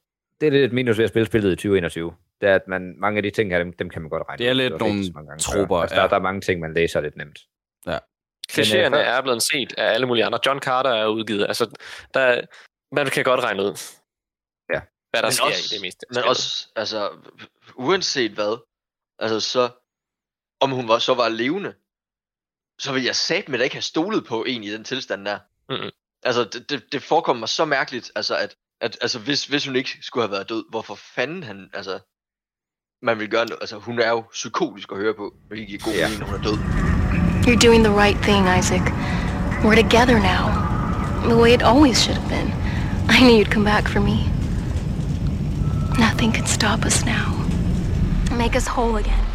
det er lidt et minus ved at spille spillet i 2021. Det er, at man, mange af de ting her, dem, dem kan man godt regne Det er lidt var nogle trupper, Altså, der, ja. der, er mange ting, man læser lidt nemt. Klichéerne før- er blevet set af alle mulige andre. John Carter er udgivet. Altså, der, man kan godt regne ud, Ja. hvad der Men sker også- i det meste. af Men også, altså, uanset hvad, altså så, om hun var, så var levende, så ville jeg satme da ikke have stolet på en i den tilstand der. Mhm. Altså, det, det, det forekommer mig så mærkeligt, altså, at, at altså, hvis, hvis hun ikke skulle have været død, hvorfor fanden han, altså, man vil gøre noget, altså, hun er jo psykotisk at høre på, og det giver god Ja. mening, når hun er død. You're doing the right thing, Isaac. We're together now. The way it always should have been. I knew you'd come back for me. Nothing can stop us now. Make us whole again.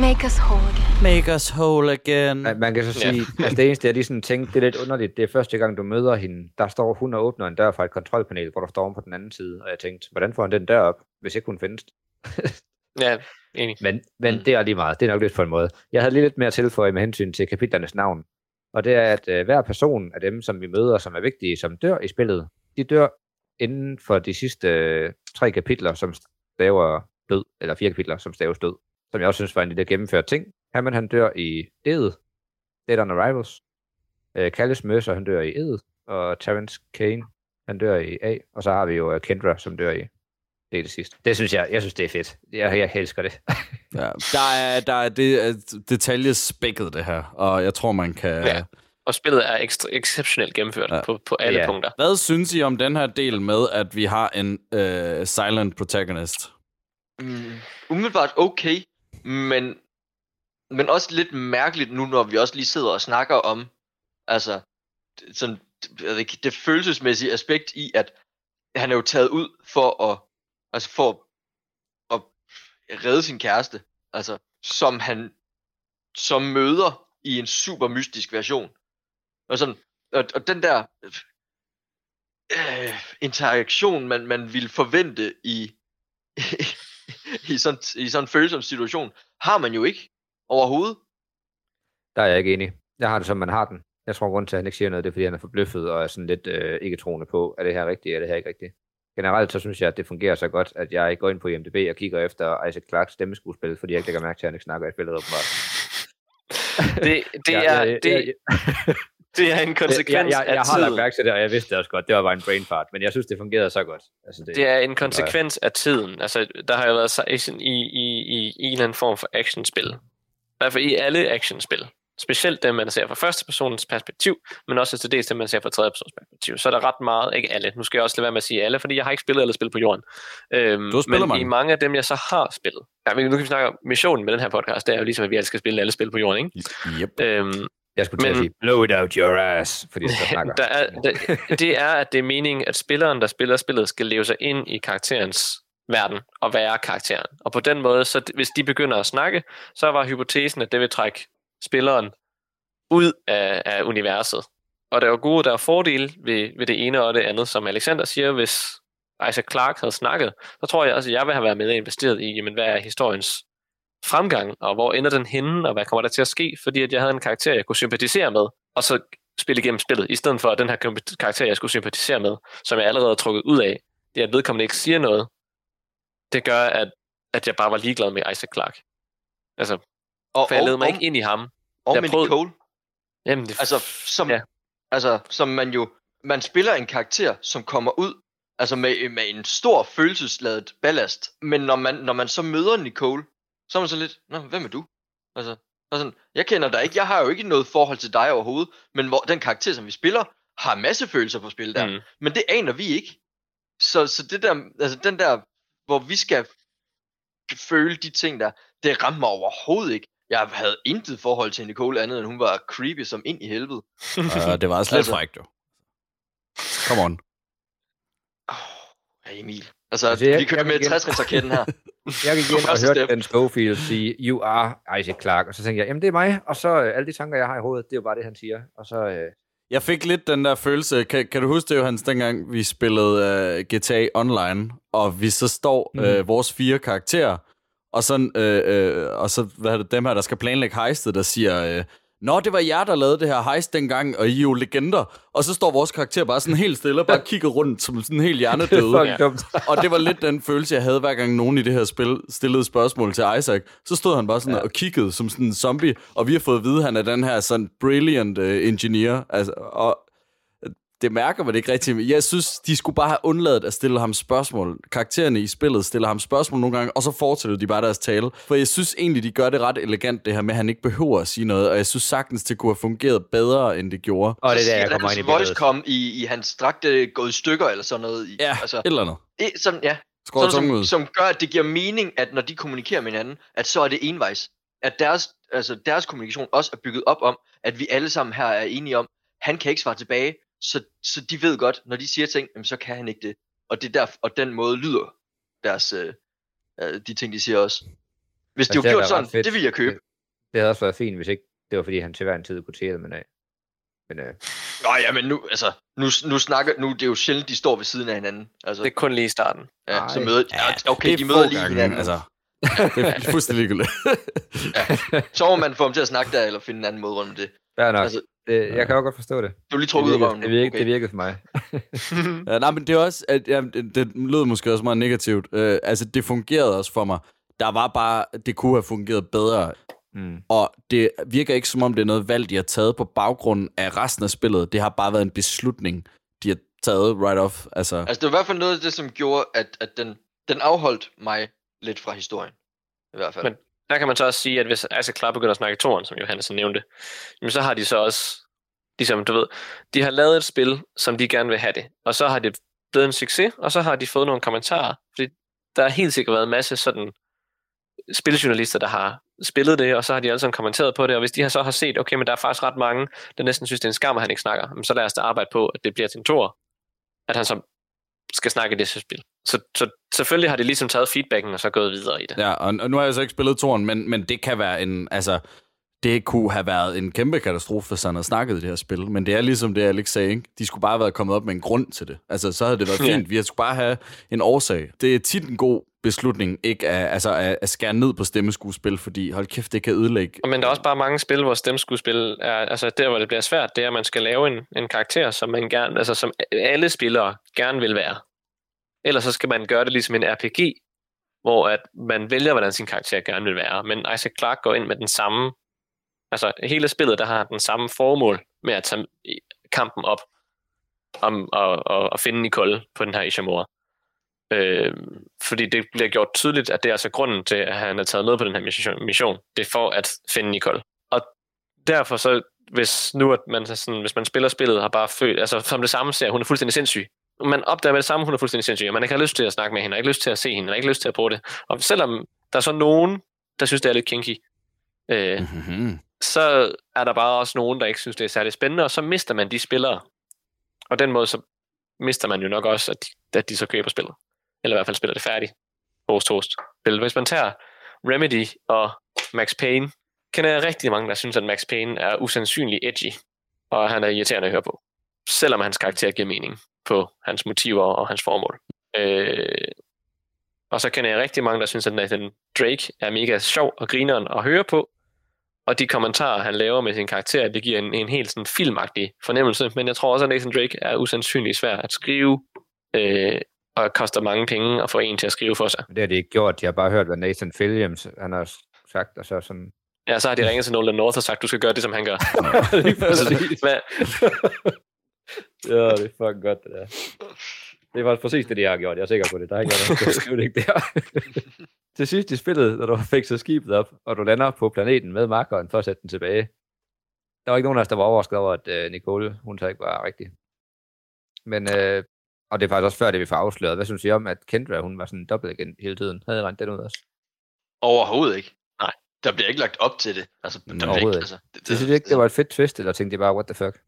Make us whole again. Make us whole again. Man, man kan så Ja. sige, altså det eneste, jeg lige sådan tænkte, det er lidt underligt, det er første gang, du møder hende, der står hun og åbner en dør fra et kontrolpanel, hvor der står om på den anden side, og jeg tænkte, hvordan får han den dør op, hvis ikke hun findes? Ja, enig. Men, men Mm. mm. det er lige meget, det er nok lidt på en måde. Jeg havde lige lidt mere at tilføje med hensyn til kapitlernes navn, og det er, at øh, hver person af dem, som vi møder, som er vigtige, som dør i spillet, de dør inden for de sidste øh, tre kapitler, som staver død, eller fire kapitler, som staves død, som jeg også synes var en lille gennemført ting. Hammond, han dør i Ed, Dead on Arrivals. Øh, Callis Mercer, han dør i Ed, og Terence Kane, han dør i A, og så har vi jo øh, Kendra, som dør i det er det sidste. Det synes jeg, jeg synes, det er fedt. Jeg, jeg elsker det. Ja, der er, der er det er detaljespækket, det her, og jeg tror, man kan... Ja. Og spillet er ekstra, exceptionelt gennemført Ja. ja. på, på alle Ja. punkter. Hvad synes I om den her del med, at vi har en øh, silent protagonist? Mm, umiddelbart okay, men, men også lidt mærkeligt nu, når vi også lige sidder og snakker om, altså, sådan, det, ved ikke, det følelsesmæssige aspekt i, at han er jo taget ud for at, altså for at redde sin kæreste, altså, som han som møder i en super mystisk version. Og, sådan, og, og den der øh, interaktion, man, man ville forvente i, i, sådan, i sådan en følsom situation, har man jo ikke overhovedet. Der er jeg ikke enig. Jeg har det, som man har den. Jeg tror, grund til, at han ikke siger noget, det er, fordi han er forbløffet og er sådan lidt øh, ikke troende på, er det her rigtigt, er det her ikke rigtigt. Generelt så synes jeg, at det fungerer så godt, at jeg går ind på IMDb og kigger efter Isaac Clarks stemmeskuespil, fordi jeg ikke lægger mærke til, at han ikke snakker i spillet åbenbart. Det, det, Ja, er, det, ja. Det er en konsekvens jeg, jeg, jeg, jeg har lagt mærke til det, og jeg vidste det også godt. Det var bare en brain fart, men jeg synes, det fungerede så godt. Altså, det, Det er en konsekvens af tiden. Altså, der har jo været i, sådan- i, i, i, i en eller anden form for actionspil. I hvert fald i alle actionspil. Specielt dem, man ser fra første persons perspektiv, men også til dels dem, man ser fra tredje persons perspektiv. Så er der ret meget, ikke alle, nu skal jeg også lade være med at sige alle, fordi jeg har ikke spillet eller spillet på jorden. Øhm, Du men mange. i mange af dem, jeg så har spillet, ja, men nu kan vi snakke om missionen med den her podcast, det er jo ligesom, at vi alle skal spille alle spil på jorden, ikke? Yep. Øhm, Jeg skulle til at sige, blow it out your ass, fordi jeg snakker. der er, der, det er, at det er meningen, at spilleren, der spiller spillet, skal leve sig ind i karakterens verden og være karakteren. Og på den måde, så hvis de begynder at snakke, så var hypotesen, at det vil trække spilleren ud af, af universet. Og der er jo gode, der er fordele ved, ved det ene og det andet, som Alexander siger, hvis Isaac Clarke havde snakket, så tror jeg også, at jeg vil have været med investeret i, jamen, hvad er historiens fremgang, og hvor ender den henne, og hvad kommer der til at ske, fordi at jeg havde en karakter, jeg kunne sympatisere med, og så spille igennem spillet, i stedet for at den her karakter, jeg skulle sympatisere med, som jeg allerede er trukket ud af, det at vedkommende ikke siger noget, det gør, at, at jeg bare var ligeglad med Isaac Clarke. Altså, Og, for jeg og, ledede mig og, ikke ind i ham. og Jeg med prøvede- Nicole, Jamen, det, altså, som, ja. altså, som man jo, man spiller en karakter, som kommer ud, altså med, med en stor følelsesladet ballast, men når man, når man så møder Nicole, så er man sådan lidt, Nå, hvem er du? Altså, og sådan, jeg kender dig ikke, jeg har jo ikke noget forhold til dig overhovedet, men hvor den karakter, som vi spiller, har masse følelser på spil der, mm. men det aner vi ikke. Så, så det der, altså den der, hvor vi skal føle de ting der, det rammer mig overhovedet ikke. Jeg havde intet forhold til Nicole andet, end hun var creepy som ind i helvede. Uh, det var også lidt Altså- frækt, jo. Come on. Ja, Emil. Altså, Altså, jeg- vi kører jeg med vil igen- 60-raketten her. Jeg gik ind og hørte. Ben Schofield sige, you are Isaac Clarke, og så tænkte jeg, jamen det er mig, og så øh, alle de tanker, jeg har i hovedet, det er jo bare det, han siger, og så, øh, Jeg fik lidt den der følelse, kan, kan du huske det, Johannes, dengang vi spillede uh, GTA Online, og vi så står Mhm. uh, vores fire karakterer, og så, uh, uh, og så hvad er det, dem her, der skal planlægge heistet, der siger, uh, Nå, det var jer, der lavede det her heist dengang, og I er jo legender. Og så står vores karakter bare sådan helt stille, og bare kigger rundt som sådan helt er hjernedøde. dumt. Og det var lidt den følelse, jeg havde, hver gang nogen i det her spil stillede spørgsmål til Isaac. Så stod han bare sådan ja. og kiggede som sådan en zombie, og vi har fået at vide, at han er den her sådan brilliant uh, engineer. Altså, og det mærker man ikke rigtigt. men Jeg synes, de skulle bare have undladet at stille ham spørgsmål. Karaktererne i spillet stiller ham spørgsmål nogle gange, og så fortsætter de bare deres tale. For jeg synes egentlig, de gør det ret elegant, det her med, at han ikke behøver at sige noget. Og jeg synes sagtens, det kunne have fungeret bedre, end det gjorde. Og det er der, jeg kommer ind i voice kom i, i hans dragte gået i stykker eller sådan noget. I, Ja, altså, et eller andet. det, sådan, ja. Sådan, som, som gør, at det giver mening, at når de kommunikerer med hinanden, at så er det envejs. At deres, altså deres kommunikation også er bygget op om, at vi alle sammen her er enige om, han kan ikke svare tilbage, så, så de ved godt, når de siger ting, jamen, så kan han ikke det. Og, det er der, og den måde lyder deres, øh, øh, de ting, de siger også. Hvis det Altså, var det er gjort da sådan, fedt. det ville jeg købe. Det havde også været fint, hvis ikke det var, fordi han til hver en tid kunne tæle med af. Men øh, Nå ja, men nu, altså, nu, nu snakker, nu det er jo sjældent, de står ved siden af hinanden. Altså, det er kun lige i starten. ja, Ej. så møder, ja, okay, det de møder lige gange, hinanden. Altså, det er fuldstændig ligegyldigt. Så må man få dem til at snakke der, eller finde en anden måde rundt om det. fair nok. Altså, det, jeg kan jo godt forstå det. Du er lige trukket ud af det, virkede, Okay. det virkede for mig. Ja, nej, men det er også, at, ja, det, det lød måske også meget negativt. Uh, altså, det fungerede også for mig. Der var bare, det kunne have fungeret bedre. Mm. Og det virker ikke som om, det er noget valg, de har taget på baggrund af resten af spillet. Det har bare været en beslutning, de har taget right off. Altså, Altså, det var i hvert fald noget af det, som gjorde, at, at den, den afholdt mig lidt fra historien. I hvert fald. Men- der kan man så også sige, at hvis Isaac Clarke begynder at snakke i toren, som Johannes nævnte, jamen så har de så også, ligesom du ved, de har lavet et spil, som de gerne vil have det, og så har det blevet en succes, og så har de fået nogle kommentarer, fordi der har helt sikkert været en masse sådan spiljournalister, der har spillet det, og så har de alle sammen kommenteret på det, og hvis de har så har set, okay, men der er faktisk ret mange, der næsten synes, det er en skam, at han ikke snakker, jamen, så lad os da arbejde på, at det bliver til en tor, at han så skal snakke i det spil. Så, så selvfølgelig har de ligesom taget feedbacken, og så gået videre i det. ja, og, og nu har jeg så ikke spillet toren, men, men det kan være en, altså, det kunne have været en kæmpe katastrofe, hvis han havde snakket i det her spil. Men det er ligesom det, Alex sagde, ikke? De skulle bare have været kommet op med en grund til det. Altså, så havde det været fint. Vi skulle bare have en årsag. Det er tit en god beslutning, ikke at, altså, at, at skære ned på stemmeskuespil, fordi hold kæft, det kan ødelægge. Men der er også bare mange spil, hvor stemmeskuespil er, altså der, hvor det bliver svært, det er, at man skal lave en, en karakter, som man gerne, altså som alle spillere gerne vil være. Ellers så skal man gøre det ligesom en RPG, hvor at man vælger, hvordan sin karakter gerne vil være. Men Isaac Clarke går ind med den samme, altså hele spillet, der har den samme formål med at tage kampen op om at, at, at finde Nicole på den her Ishimura. Øh, fordi det bliver gjort tydeligt, at det er altså grunden til, at han er taget med på den her mission. mission. Det er for at finde Nicole. Og derfor så, hvis nu at man, så sådan, hvis man spiller spillet, har bare følt, altså som det samme ser, hun er fuldstændig sindssyg. Man opdager med det samme, hun er fuldstændig sindssyg, og man ikke har lyst til at snakke med hende, og ikke lyst til at se hende, og ikke lyst til at bruge det. Og selvom der er så nogen, der synes, det er lidt kinky, øh, Mm-hmm. så er der bare også nogen, der ikke synes, det er særlig spændende, og så mister man de spillere. Og den måde, så mister man jo nok også, at de, at de så køber spillet. Eller i hvert fald spiller det færdigt. Host, host. Hvis man tager Remedy og Max Payne, kender jeg rigtig mange, der synes, at Max Payne er usandsynlig edgy, og han er irriterende at høre på. Selvom hans karakter giver mening på hans motiver og hans formål. Øh, og så kender jeg rigtig mange, der synes, at Nathan Drake er mega sjov og grineren at høre på, og de kommentarer, han laver med sin karakter, det giver en, en helt sådan filmagtig fornemmelse, men jeg tror også, at Nathan Drake er usandsynligt svær at skrive, øh, og koster mange penge at få en til at skrive for sig. Det har de ikke gjort. De har bare hørt, hvad Nathan Filliams han har sagt, og så sådan... Ja, så har de ringet til Nolan North og sagt, du skal gøre det, som han gør. Lige præcis. Ja, det er fucking godt, det der. Det var præcis det, de har gjort. Jeg er sikker på det. Der er ikke noget, der skrive det ikke der. Til sidst i spillet, når du har fikset skibet op, og du lander på planeten med markeren for at sætte den tilbage, der var ikke nogen af os, der var overrasket over, at uh, Nicole, hun så ikke var rigtig. Men, uh, og det er faktisk også før det, vi får afsløret. Hvad synes I om, at Kendra, hun var sådan en dobbeltagent hele tiden? Havde I rent den ud også? Overhovedet ikke. Nej. Der bliver ikke lagt op til det. Altså, der bliver Overhovedet ikke, altså, det, Det, synes I ikke, det var et fedt twist, eller tænkte I bare, what the fuck?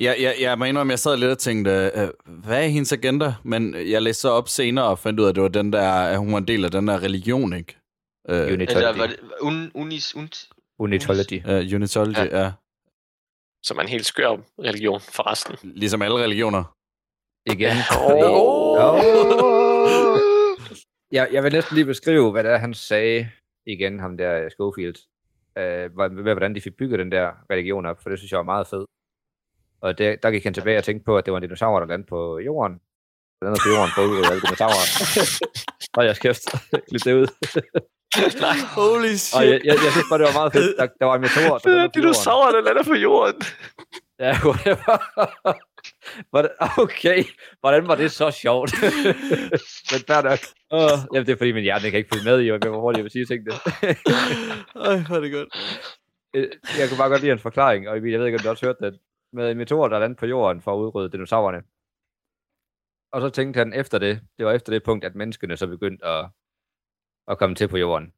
Ja, ja, jeg må indrømme, jeg sad lidt og tænkte, øh, hvad er hendes agenda? Men jeg læste så op senere og fandt ud af, at det var den der, at hun var en del af den der religion, ikke? Uh, Eller Unitology. var det un, unis, unt, Unitology. uh, Unitology, ja. ja. Som er en helt skør religion forresten. Ligesom alle religioner. Igen. Oh. Jeg, jeg vil næsten lige beskrive, hvad det er, han sagde igen, ham der øh, Schofield. Øh, med hvordan de fik bygget den der religion op, for det synes jeg var meget fedt. Og det, der gik han tilbage og tænkte på, at det var en dinosaur, der landede på jorden. Der landede på jorden for at udrydde alle dinosaurer. Og jeg kæft, klip det ud. Nej. Holy Og jeg, jeg, jeg synes bare, det var meget fedt. Der, der var en meteor, der landede på jorden. Dinosaurer, der lander på jorden. Ja, whatever. Hvordan- Okay, hvordan var det så sjovt? Men fair nok. Uh, jamen, det er fordi, min hjerne kan ikke følge med i, hvor hurtigt jeg vil sige tingene. Ej, hvor er det godt. Øh, jeg kunne bare godt lide en forklaring, og Emil, jeg ved ikke, om du også hørte det, med en meteor, der landede på jorden for at udrydde dinosaurerne. Og så tænkte han efter det, det var efter det punkt, at menneskene så begyndte at, at komme til på jorden.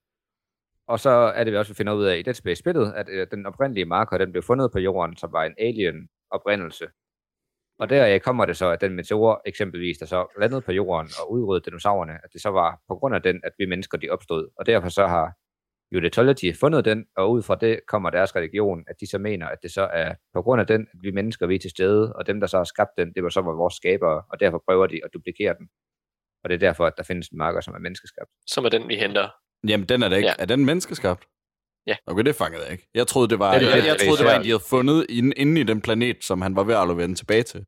Og så er det, vi også finder ud af i Dead Space-spillet, at øh, den oprindelige marker, den blev fundet på jorden, som var en alien oprindelse. Og der øh, kommer det så, at den meteor eksempelvis, der så landede på jorden og udryddede dinosaurerne, at det så var på grund af den, at vi mennesker de opstod. Og derfor så har Unitology fundet den, og ud fra det kommer deres religion, at de så mener, at det så er på grund af den, at vi mennesker vi er til stede, og dem, der så har skabt den, det var så var vores skabere, og derfor prøver de at duplikere den. Og det er derfor, at der findes en marker, som er menneskeskabt. Som er den, vi henter. Jamen, den er da ikke. Ja. Er den menneskeskabt? Ja. Okay, det fangede jeg ikke. Jeg troede, det var, Det det jeg, jeg det troede, det var en, de havde fundet inde, inde i den planet, som han var ved at vende tilbage til.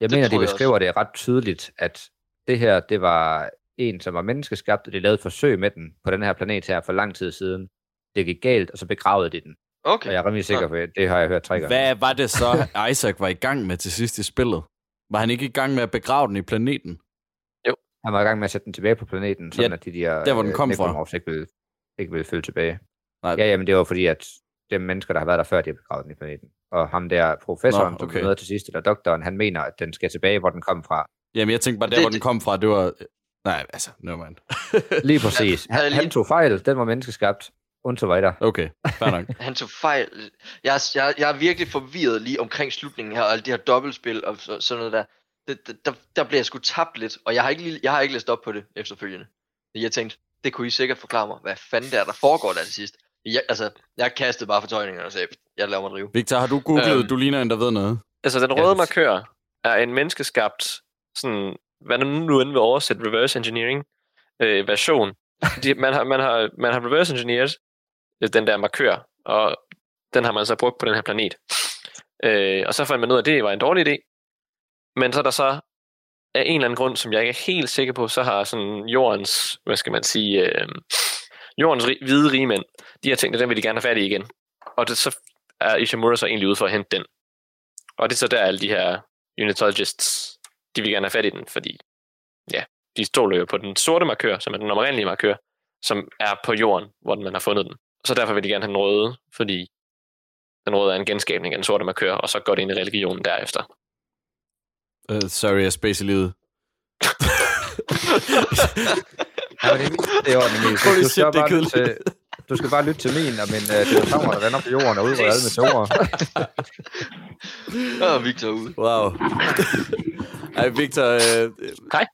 Jeg Det mener, de tror jeg beskriver det ret tydeligt, at det her, det var en, som var menneskeskabt, og de lavede et forsøg med den på den her planet her for lang tid siden. Det gik galt, og så begravede de den. Okay. Og jeg er rimelig sikker på, at det har jeg hørt tre gange. Hvad var det så, Isaac var i gang med til sidst i spillet? Var han ikke i gang med at begrave den i planeten? Han var i gang med at sætte den tilbage på planeten, sådan Ja, at de der, der, hvor den øh, kom fra. Ikke ville, ikke ville følge tilbage. Nej. Ja, jamen det var fordi, at de mennesker, der har været der før, de har begravet den i planeten. Og ham der professoren, Nå, som okay. blev med til sidst, eller doktoren, han mener, at den skal tilbage, hvor den kom fra. Jamen, jeg tænkte bare, der Det- hvor den kom fra, det var... Nej, altså, no man. Lige præcis. Han, han tog fejl, den var menneskeskabt. Und so weiter. Okay, fair nok. Han tog fejl. Jeg, er- jeg, jeg er virkelig forvirret lige omkring slutningen her, og alle de her dobbeltspil og så, sådan noget der. Det, det, der, der bliver jeg sgu tabt lidt, og jeg har, ikke, lige- jeg har ikke læst op på det efterfølgende. Jeg tænkte, det kunne I sikkert forklare mig, hvad fanden der, der foregår der til sidst. Jeg, altså, jeg kastede bare fortøjningerne og sagde, jeg lader mig drive. Victor, har du googlet, Øhm. du ligner en, der ved noget? Altså, den røde det- markør er en menneskeskabt, sådan, hvad nu nu end vil oversætte reverse engineering øh, version. De, man, har, man, har, man har reverse engineered øh, den der markør, og den har man så brugt på den her planet. Øh, og så fandt man ud af, at det var en dårlig idé. Men så er der så af en eller anden grund, som jeg ikke er helt sikker på, så har sådan jordens, hvad skal man sige, øh, jordens rig, hvide rigmænd, de har tænkt, at den vil de gerne have fat i igen. Og det, så er Ishimura så egentlig ude for at hente den. Og det er så der, alle de her unitologists, de vil gerne have fat i den, fordi ja, de stoler jo på den sorte markør, som er den oprindelige markør, som er på jorden, hvor man har fundet den. Så derfor vil de gerne have den røde, fordi Den røde er en genskabning af den sorte markør, og så går det ind i religionen derefter. Uh, sorry, jeg space i livet. Ja, men det, er- Emil. Holy shit, det er kedeligt. til, du skal bare lytte til min og min uh, dinosaurer, der vender på jorden og udrydder alle meteorer. Er Victor ude. Wow. Ej, Victor, øh, Hej.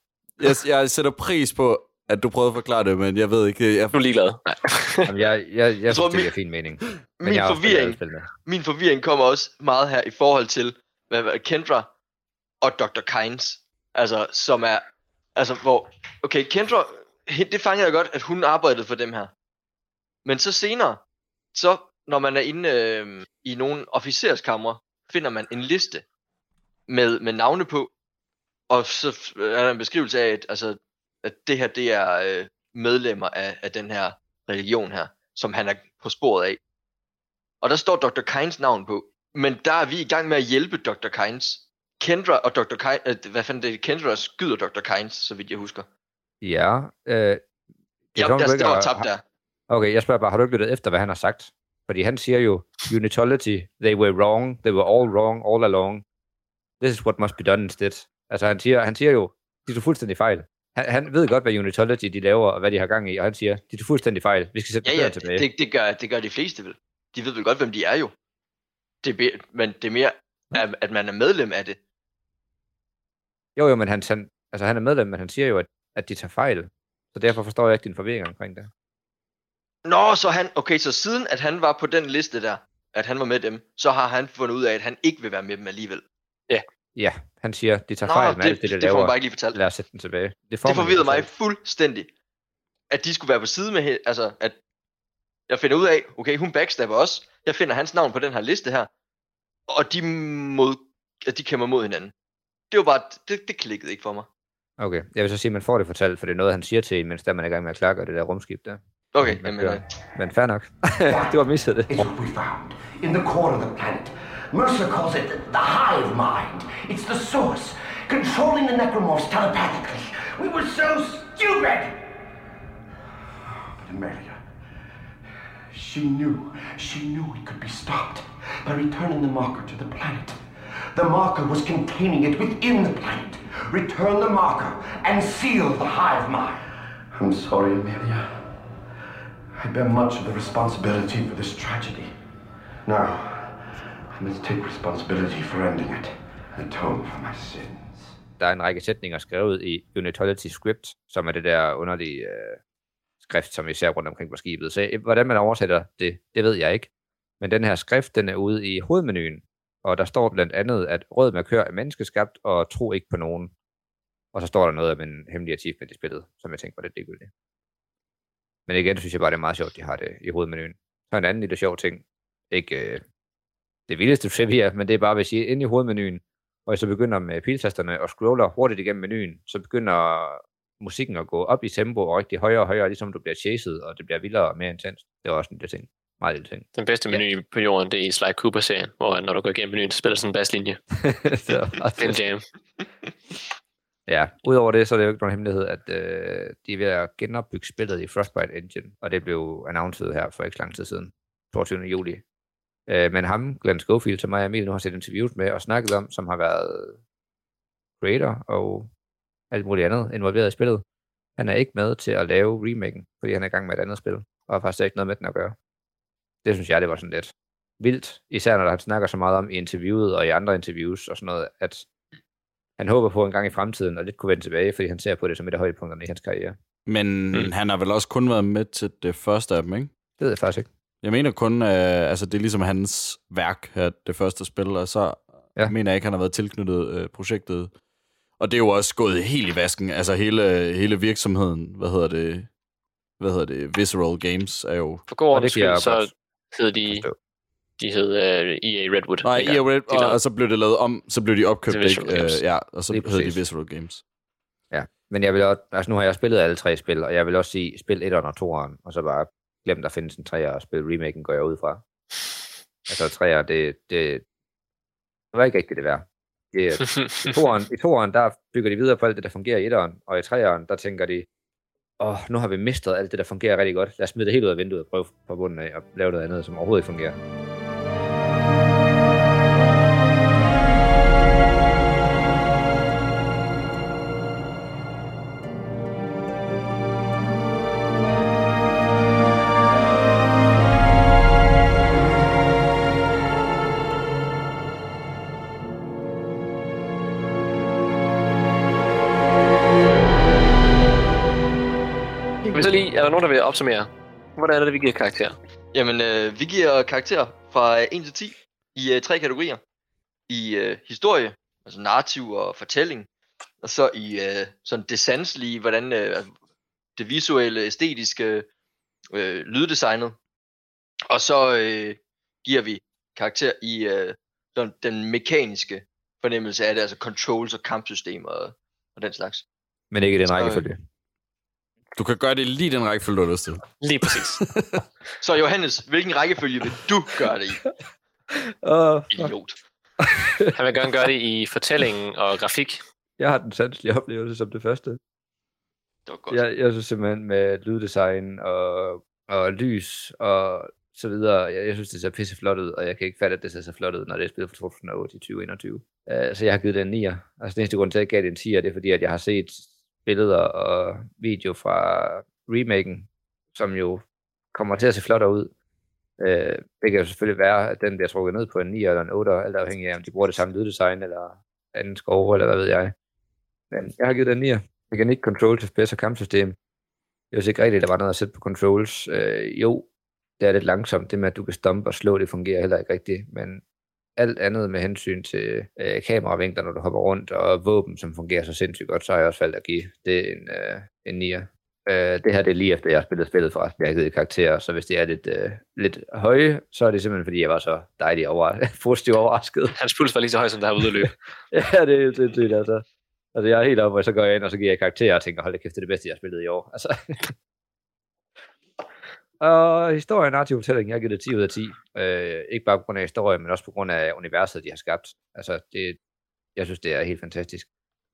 jeg, jeg sætter pris på, at du prøvede at forklare det, men jeg ved ikke... Jeg, Du er ligeglad. Nej. Jamen, jeg, jeg, jeg, tror, synes, det min- giver fin mening. Men Min jeg forvirring, min forvirring kommer også meget her i forhold til hvad, hvad, Kendra og Dr. Kynes. Altså, som er... Altså, hvor... Okay, Kendra... Det fangede jeg godt, at hun arbejdede for dem her. Men så senere, så når man er inde øh, i nogle officerskamre, finder man en liste med, med navne på, og så f- er der en beskrivelse af, at, altså, at det her, det er øh, medlemmer af, af den her religion her, som han er på sporet af. Og der står Dr. Kynes navn på. Men der er vi i gang med at hjælpe Dr. Kynes. Kendra og Dr. Kynes, øh, hvad fanden det er, Kendra skyder Dr. Kynes, så vidt jeg husker. Ja, øh, det Ja, som om, du der står tabt der. Okay, jeg spørger bare, har du ikke lyttet efter, hvad han har sagt? Fordi han siger jo, unitology, they were wrong, they were all wrong, all along. This is what must be done instead. Altså han siger, han siger jo, de tog fuldstændig fejl. Han, han ved godt, hvad unitology de laver, og hvad de har gang i, og han siger, de tog fuldstændig fejl. Vi skal sætte Ja, ja, ja, tilbage. det, det, gør, det gør de fleste vel. De ved vel godt, hvem de er jo. Det er, men det er mere, at, at man er medlem af det. Jo, jo, men han, han, altså, han er medlem, men han siger jo, at, at de tager fejl. Så derfor forstår jeg ikke din forvirring omkring det. Nå, så han, okay, så siden at han var på den liste der, at han var med dem, så har han fundet ud af, at han ikke vil være med dem alligevel. Ja, han siger, de tager Nå, fejl med det, alt det, de det får laver. man bare ikke lige fortalt. Lad os sætte den tilbage. Det, får Det forvirrede mig fuldstændig. At de skulle være på side med hende, altså at jeg finder ud af, okay, hun backstabber os. Jeg finder hans navn på den her liste her. Og de, mod, at de kæmper mod hinanden. Det var bare, det, det klikkede ikke for mig. Okay, jeg vil så sige, at man får det fortalt, for det er noget, han siger til en, mens der man er i gang med at klargøre det der rumskib der. Okay, Man jamen, kører. øh, Men fair nok. det var misset det. It's what we found in the core of the planet. Mercer calls it the hive mind. It's the source, controlling the necromorphs telepathically. We were so stupid! But Amelia, she knew, she knew it could be stopped by returning the marker to the planet. The marker was containing it within the planet. Return the marker and seal the hive mind. I'm sorry, Amelia. I bear much of the responsibility for this tragedy. Now, I must take responsibility for ending it and atone for my sins. Der er en række sætninger skrevet i Unitology Script, som er det der underlige øh, skrift, som vi ser rundt omkring på skibet. Så øh, hvordan man oversætter det, det ved jeg ikke. Men den her skrift, den er ude i hovedmenuen, og der står blandt andet, at rød markør er menneskeskabt, og tro ikke på nogen. Og så står der noget om en hemmelig achievement i spillet, som jeg tænker var lidt ligegyldigt. Men igen synes jeg bare, det er meget sjovt, de har det i hovedmenuen. Så en anden lille sjov ting. Ikke øh, det vildeste trivia, men det er bare, hvis I er inde i hovedmenuen, og I så begynder med piltasterne og scroller hurtigt igennem menuen, så begynder musikken at gå op i tempo og rigtig højere og højere, ligesom du bliver chased, og det bliver vildere og mere intens. Det er også en lille ting. Meget lille ting. Den bedste menu på jorden, det er i Sly Cooper-serien, hvor når du går igennem menuen, så spiller sådan en basslinje. det er en jam. Ja, udover det, så er det jo ikke nogen hemmelighed, at øh, de er ved at genopbygge spillet i Frostbite Engine, og det blev annonceret her for ikke så lang tid siden, 22. juli. Øh, men ham, Glenn Schofield, som mig og Emil nu har set interviews med og snakket om, som har været creator og alt muligt andet involveret i spillet, han er ikke med til at lave remaken, fordi han er i gang med et andet spil, og har faktisk ikke noget med den at gøre. Det synes jeg, det var sådan lidt vildt, især når han snakker så meget om i interviewet og i andre interviews og sådan noget, at han håber på en gang i fremtiden, og lidt kunne vende tilbage, fordi han ser på det som et af højdepunkterne i hans karriere. Men mm. han har vel også kun været med til det første af dem, ikke? Det ved jeg faktisk ikke. Jeg mener kun, øh, altså det er ligesom hans værk her, det første spil, og så Ja. mener jeg ikke, han har været tilknyttet øh, projektet. Og det er jo også gået helt i vasken. Altså hele, hele virksomheden, hvad hedder det, hvad hedder det, Visceral Games er jo... For god Og det ordens skyld, så godt hed de. De hed uh, EA Redwood. Nej. EA Red, De og, lavede- og, så blev det lavet om, så blev de opkøbt, ikke? Øh, ja, og så hed de. Visceral Games. Men jeg vil også, altså nu har jeg spillet alle tre spil, og jeg vil også sige, spil 1'eren og 2'eren, og så bare glem, der findes en 3'er og spil remaken, går jeg ud fra. Altså 3'er, det, det, det var ikke rigtigt det værd. Det, er- I toeren, I toeren, der bygger de videre på alt det, der fungerer i etteren, og i treeren, der tænker de, åh, nu har vi mistet alt det, der fungerer rigtig godt. Lad os smide det helt ud af vinduet og prøve på bunden af og lave noget andet, som overhovedet ikke fungerer. Opsummere? Hvordan er det, vi giver karakter? Jamen, øh, vi giver karakter fra 1 til 10 i øh, tre kategorier. I øh, historie, altså narrativ og fortælling. Og så i øh, sådan det sanselige, hvordan øh, altså, det visuelle, æstetiske, øh, lyddesignet. Og så øh, giver vi karakter i øh, sådan den mekaniske fornemmelse af det, altså controls og kampsystemer og, og den slags. Men ikke i den Så, øh, rækkefølge. Du kan gøre det lige den rækkefølge, du har lyst til. Lige præcis. Så Johannes, hvilken rækkefølge vil du gøre det i? Uh, Idiot. Han vil gerne gøre det i fortællingen og grafik. jeg har den sanselige oplevelse som det første. Det var godt. Jeg, jeg synes simpelthen med lyddesign og, og lys og så videre, jeg, jeg synes, det ser pisse flot ud, og jeg kan ikke fatte, at det ser så flot ud, når det er spillet fra 2008 til 2021. Uh, så jeg har givet det en 9'er. Altså den eneste grund til, at jeg gav det en 10'er, det er fordi, at jeg har set billeder og video fra remaken, som jo kommer til at se flottere ud. Øh, det kan jo selvfølgelig være, at den bliver trukket ned på en 9 eller en 8, alt afhængig af, om de bruger det samme lyddesign eller anden skove, eller hvad ved jeg. Men jeg har givet den 9. Jeg kan ikke Control til bedste kampsystem. Jeg synes ikke rigtigt, at der var noget at sætte på controls. Øh, jo, det er lidt langsomt. Det med, at du kan stompe og slå, det fungerer heller ikke rigtigt. Men alt andet med hensyn til øh, kameravinkler, når du hopper rundt, og våben, som fungerer så sindssygt godt, så har jeg også valgt at give det en, øh, en 9'er. Øh, det her det er lige efter, jeg har spillet spillet forresten. Jeg har givet karakterer, så hvis det er lidt, øh, lidt høje, så er det simpelthen, fordi jeg var så dejlig over, positivt overrasket. Hans puls var lige så høj, som der har ude at løbe. ja, det er sindssygt, altså. Altså, jeg er helt oppe, og så går jeg ind, og så giver jeg karakterer, og tænker, hold da kæft, det er det bedste, jeg har spillet i år. Altså. og historien, narrativ fortælling, jeg har givet det 10 ud af 10. Øh, ikke bare på grund af historien, men også på grund af universet, de har skabt. Altså, det, jeg synes, det er helt fantastisk.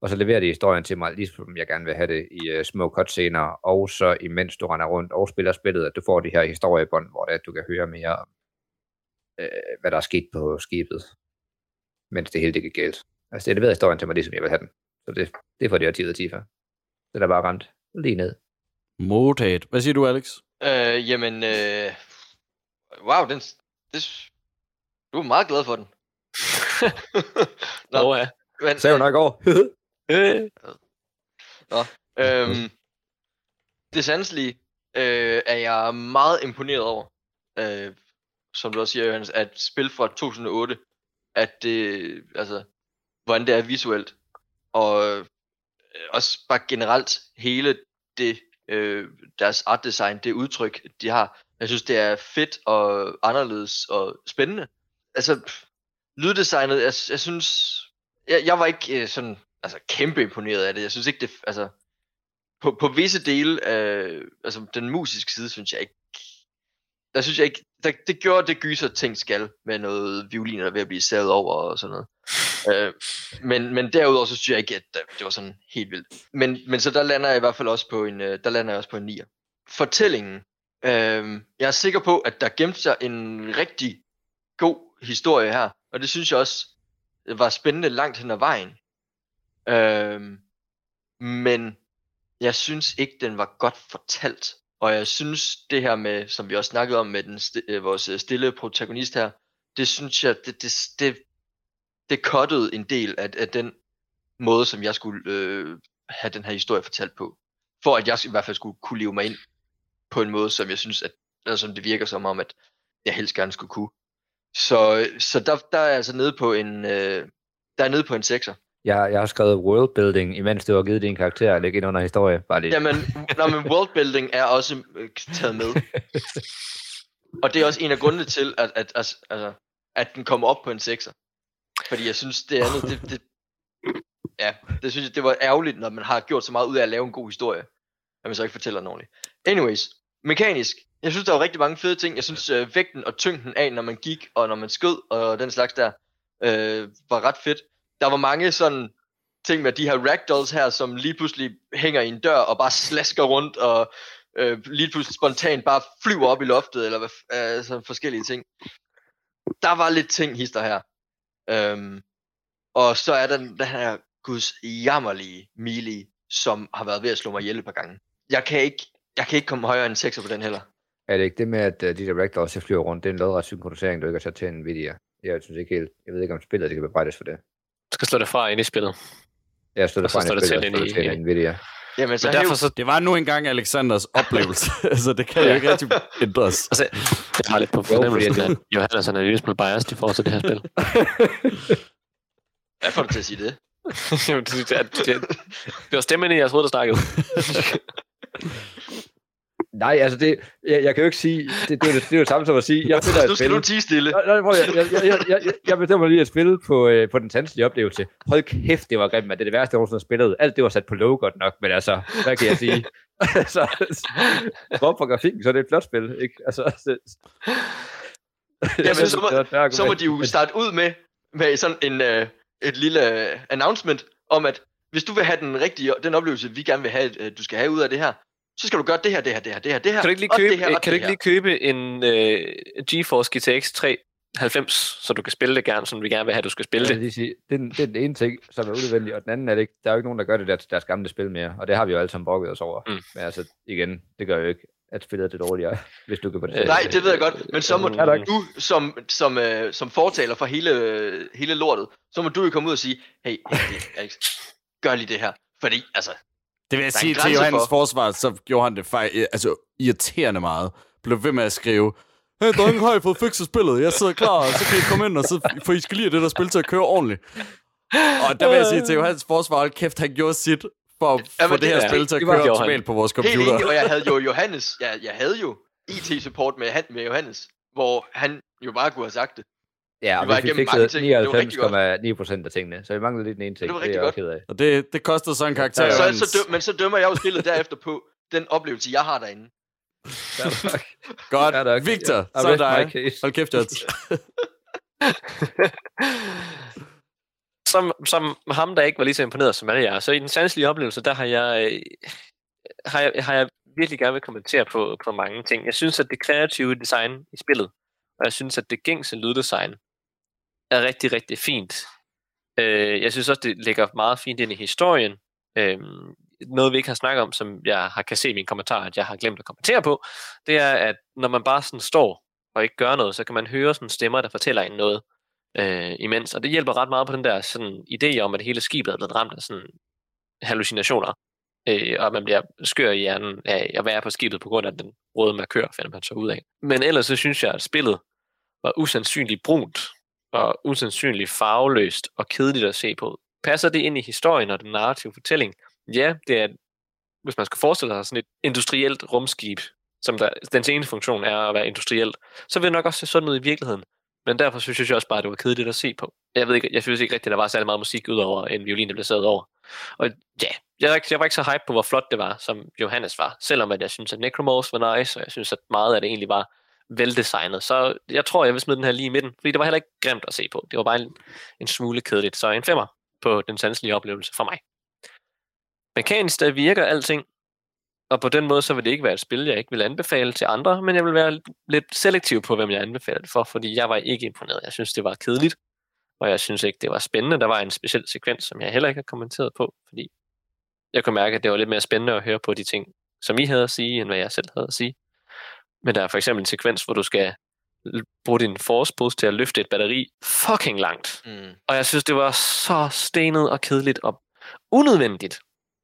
Og så leverer de historien til mig, ligesom jeg gerne vil have det i uh, små cutscener, og så imens du render rundt og spiller spillet, at du får de her historiebånd, hvor det, er, at du kan høre mere om, øh, hvad der er sket på skibet, mens det hele det gik galt. Altså, det leverer historien til mig, ligesom jeg vil have den. Så det, det får de her 10 ud af 10 for. Det er bare ramt lige ned. Modtaget. Hvad siger du, Alex? Øh, jamen, øh, wow, den, det, du er meget glad for den. Nå, Nå ja. men, Sagde hun nok over. Øh, Nå, øhm, det sanselige øh, er jeg meget imponeret over. Øh, som du også siger, Johannes, at spil fra 2008, at det, altså, hvordan det er visuelt, og øh, også bare generelt hele det, øh, deres art design, det udtryk, de har. Jeg synes, det er fedt og anderledes og spændende. Altså, pff, lyddesignet, jeg, jeg synes, jeg, jeg var ikke øh, sådan, altså kæmpe imponeret af det. Jeg synes ikke, det, altså, på, på visse dele øh, altså den musiske side, synes jeg ikke, der synes jeg ikke, der, det gjorde det gyser ting skal, med noget violiner ved at blive savet over og sådan noget. øh, men, men derudover, så synes jeg ikke, at det, det var sådan helt vildt. Men, men så der lander jeg i hvert fald også på en, øh, der lander jeg også på en 9. Fortællingen. Øh, jeg er sikker på, at der gemte sig en rigtig god historie her, og det synes jeg også var spændende langt hen ad vejen. Øh, men jeg synes ikke, den var godt fortalt. Og jeg synes, det her med, som vi også snakkede om med den øh, vores øh, stille protagonist her, det synes jeg, det, det, det, det cuttede en del af, af den måde, som jeg skulle øh, have den her historie fortalt på. For at jeg i hvert fald skulle kunne leve mig ind på en måde, som jeg synes, at, eller som det virker som om, at jeg helst gerne skulle kunne. Så, øh, så der, der er jeg altså nede på en, øh, der er nede på en sekser. Jeg, jeg har skrevet worldbuilding, imens du har givet din karakter, læg ind under historie. Bare lige. Jamen, nå, men worldbuilding er også øh, taget med. Og det er også en af grundene til, at, at, at, altså, at den kommer op på en 6'er. Fordi jeg synes, det andet, det, det, ja, det synes jeg, det var ærgerligt, når man har gjort så meget ud af at lave en god historie, at man så ikke fortæller den ordentligt. Anyways, mekanisk. Jeg synes, der var rigtig mange fede ting. Jeg synes, øh, vægten og tyngden af, når man gik, og når man skød, og den slags der, øh, var ret fedt. Der var mange sådan ting med de her ragdolls her, som lige pludselig hænger i en dør, og bare slasker rundt, og øh, lige pludselig spontant bare flyver op i loftet, eller hvad, øh, sådan forskellige ting. Der var lidt ting, hister her. Øhm, og så er der den her guds jammerlige Mili, som har været ved at slå mig ihjel et par gange. Jeg kan ikke, jeg kan ikke komme højere end 6 på den heller. Er det ikke det med, at øh, de der ragdolls der flyver rundt, det er en lodret synkronisering, du ikke har sat til en video? Jeg synes ikke helt, jeg ved ikke om spillet det kan bebrejdes for det. Du skal slå det fra ind i spillet. Så der står fra det en til spil, og ind stod i- til en Nvidia. Jamen, så Men derfor så... Det var nu engang Alexanders oplevelse, så det kan jo ikke rigtig ændres. Altså, jeg har lidt på fornemmelsen, at Johannes er en lille smule biased i forhold til det her spil. Hvad får du til at sige det? Jamen, det, det, det, det var stemmen i, jeg troede, der snakkede. Nej, altså det, jeg, jeg kan jo ikke sige, det, det, er, jo, det er jo det samme som at sige, jeg spiller et Nu skal du tie stille. Nej, jeg, jeg, jeg, jeg, jeg, jeg bestemmer lige at spille på, øh, på den sanselige oplevelse. Hold kæft, det var grimt, men det er det værste, jeg nogensinde har spillet. Alt det var sat på low godt nok, men altså, hvad kan jeg sige? altså, hvor på grafikken, så er det et flot spil, ikke? Altså, det, Jamen, så, må, det var så må de jo starte ud med, med sådan en, uh, et lille uh, announcement om, at hvis du vil have den rigtige, den oplevelse, vi gerne vil have, uh, du skal have ud af det her, så skal du gøre det her, det her, det her, det her, det her. Kan du ikke lige købe, det her, kan du det ikke lige købe en uh, GeForce GTX 390, så du kan spille det gerne, som vi gerne vil have, at du skal spille Jeg det? vil lige sige, det, er den, det er den ene ting, som er unødvendig, og den anden er det ikke. Der er jo ikke nogen, der gør det der til deres gamle spil mere, og det har vi jo alle sammen brokket os over. Mm. Men altså, igen, det gør jo ikke, at spillet er det dårligere, hvis du kan på det. Nej, det ved jeg godt, men så må tak. du som, som, uh, som fortaler for hele, øh, hele lortet, så må du jo komme ud og sige, hey, hey, hey Alex, gør lige det her. Fordi, altså, Det vil jeg sige til Johannes for- forsvar, så gjorde han det fejl, altså irriterende meget. Blev ved med at skrive, Hey, drenge, har I fået fikset spillet? Jeg sidder klar, og så kan I komme ind, og så, for I skal lige have det der spil til at køre ordentligt. Og der vil jeg sige til Johannes forsvar, hold kæft, han gjorde sit for at Jamen, få det det her er- spil til at køre optimalt på vores Helt computer. enig, og jeg havde jo Johannes, jeg, jeg havde jo IT-support med, han- med Johannes, hvor han jo bare kunne have sagt det. Ja, og Vi var vi fik fikset ting. Det var rigtig godt. 99,9 procent af tingene, så vi manglede lidt den ene ting. Det var det er rigtig godt. af. Og det, det kostede så en karakter, Så, Johannes. så døm, men så dømmer jeg jo spillet derefter på den oplevelse, jeg har derinde. Godt, nok. Victor, I så er dig. Hold kæft, som, som ham, der ikke var lige så imponeret som alle jer. Så i den sanselige oplevelse, der har jeg, øh, har jeg, har jeg virkelig gerne vil kommentere på, på mange ting. Jeg synes, at det kreative design i spillet, og jeg synes, at det gængse lyddesign er rigtig, rigtig fint. Øh, jeg synes også, det ligger meget fint ind i historien. Øh, noget, vi ikke har snakket om, som jeg har kan se i mine kommentarer, at jeg har glemt at kommentere på, det er, at når man bare sådan står og ikke gør noget, så kan man høre sådan stemmer, der fortæller en noget øh, imens. Og det hjælper ret meget på den der sådan, idé om, at hele skibet er blevet ramt af sådan hallucinationer. Øh, og man bliver skør i hjernen af at være på skibet på grund af den røde markør, finder man så ud af. Men ellers så synes jeg, at spillet var usandsynligt brunt og usandsynligt farveløst og kedeligt at se på. Passer det ind i historien og den narrative fortælling? Ja, det er, hvis man skal forestille sig sådan et industrielt rumskib, som der, dens eneste funktion er at være industrielt, så vil det nok også se sådan ud i virkeligheden. Men derfor synes jeg også bare, at det var kedeligt at se på. Jeg ved ikke, jeg synes ikke rigtigt, at der var særlig meget musik udover en violin, der blev sat over. Og ja, jeg var, ikke, jeg var ikke så hype på, hvor flot det var, som Johannes var. Selvom at jeg synes, at Necromorphs var nice, og jeg synes, at meget af det egentlig var veldesignet. Så jeg tror, jeg vil smide den her lige i midten, fordi det var heller ikke grimt at se på. Det var bare en, en smule kedeligt. Så en femmer på den sanselige oplevelse for mig. Mekanisk, der virker alting, og på den måde, så vil det ikke være et spil, jeg ikke vil anbefale til andre, men jeg vil være lidt selektiv på, hvem jeg anbefaler det for, fordi jeg var ikke imponeret. Jeg synes, det var kedeligt, og jeg synes ikke, det var spændende. Der var en speciel sekvens, som jeg heller ikke har kommenteret på, fordi jeg kunne mærke, at det var lidt mere spændende at høre på de ting, som I havde at sige, end hvad jeg selv havde at sige. Men der er for eksempel en sekvens, hvor du skal bruge din force boost til at løfte et batteri fucking langt. Mm. Og jeg synes, det var så stenet og kedeligt og unødvendigt.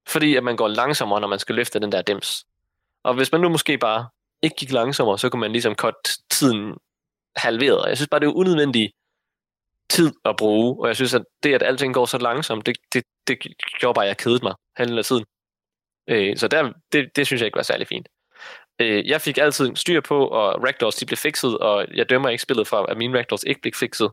Fordi at man går langsommere, når man skal løfte den der dims. Og hvis man nu måske bare ikke gik langsommere, så kunne man ligesom cut tiden halveret. Jeg synes bare, det er unødvendig tid at bruge. Og jeg synes, at det, at alting går så langsomt, det, det, det gjorde bare, at jeg kedede mig halvdelen af tiden. Øh, så der, det, det synes jeg ikke var særlig fint. Øh, jeg fik altid styr på, og ragdolls de blev fikset, og jeg dømmer ikke spillet fra, at mine ragdolls ikke blev fikset.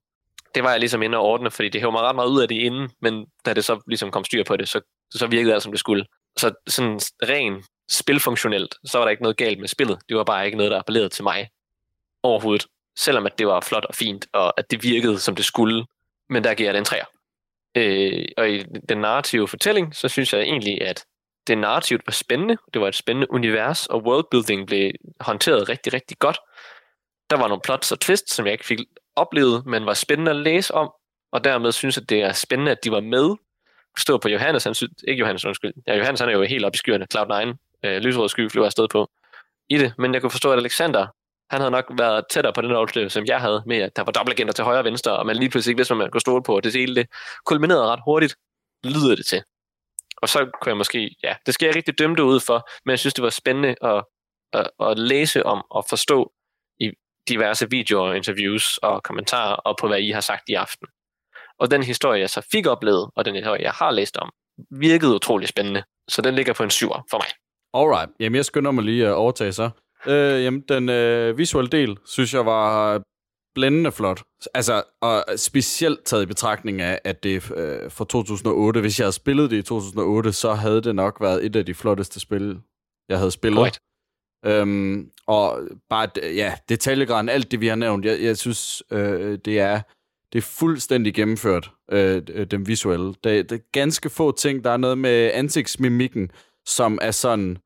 Det var jeg ligesom inde og ordne, fordi det hævde mig ret meget ud af det inden, men da det så ligesom kom styr på det, så, så virkede det, som det skulle. Så sådan ren spilfunktionelt, så var der ikke noget galt med spillet. Det var bare ikke noget, der appellerede til mig overhovedet. Selvom at det var flot og fint, og at det virkede, som det skulle. Men der giver jeg den træer. Øh, og i den narrative fortælling, så synes jeg egentlig, at det narrativt var spændende. Det var et spændende univers, og worldbuilding blev håndteret rigtig, rigtig godt. Der var nogle plots og twists, som jeg ikke fik oplevet, men var spændende at læse om, og dermed synes jeg, at det er spændende, at de var med. Stå på Johannes, han synes, ikke Johannes, undskyld. Ja, Johannes han er jo helt oppe i skyerne, Cloud9, øh, lysrød sky flyver afsted på i det, men jeg kunne forstå, at Alexander, han havde nok været tættere på den oplevelse, som jeg havde, med at der var dobbeltagenter til højre og venstre, og man lige pludselig ikke vidste, hvad man kunne stole på, og det hele det kulminerede ret hurtigt, lyder det til. Og så kunne jeg måske, ja, det skal jeg rigtig dømme det ud for, men jeg synes, det var spændende at, at, at læse om og forstå i diverse videoer, interviews og kommentarer, og på hvad I har sagt i aften. Og den historie, jeg så fik oplevet, og den historie, jeg har læst om, virkede utrolig spændende. Så den ligger på en syver for mig. Alright. Jamen, jeg skynder mig lige at overtage så. Øh, jamen, den øh, visuelle del, synes jeg var blændende flot. Altså, og specielt taget i betragtning af, at det er øh, fra 2008. Hvis jeg havde spillet det i 2008, så havde det nok været et af de flotteste spil, jeg havde spillet. Correct. Øhm, og bare, ja, detaljegraden, alt det, vi har nævnt, jeg, jeg synes, øh, det er det er fuldstændig gennemført, øh, den visuelle. Det, det er ganske få ting. Der er noget med ansigtsmimikken, som er sådan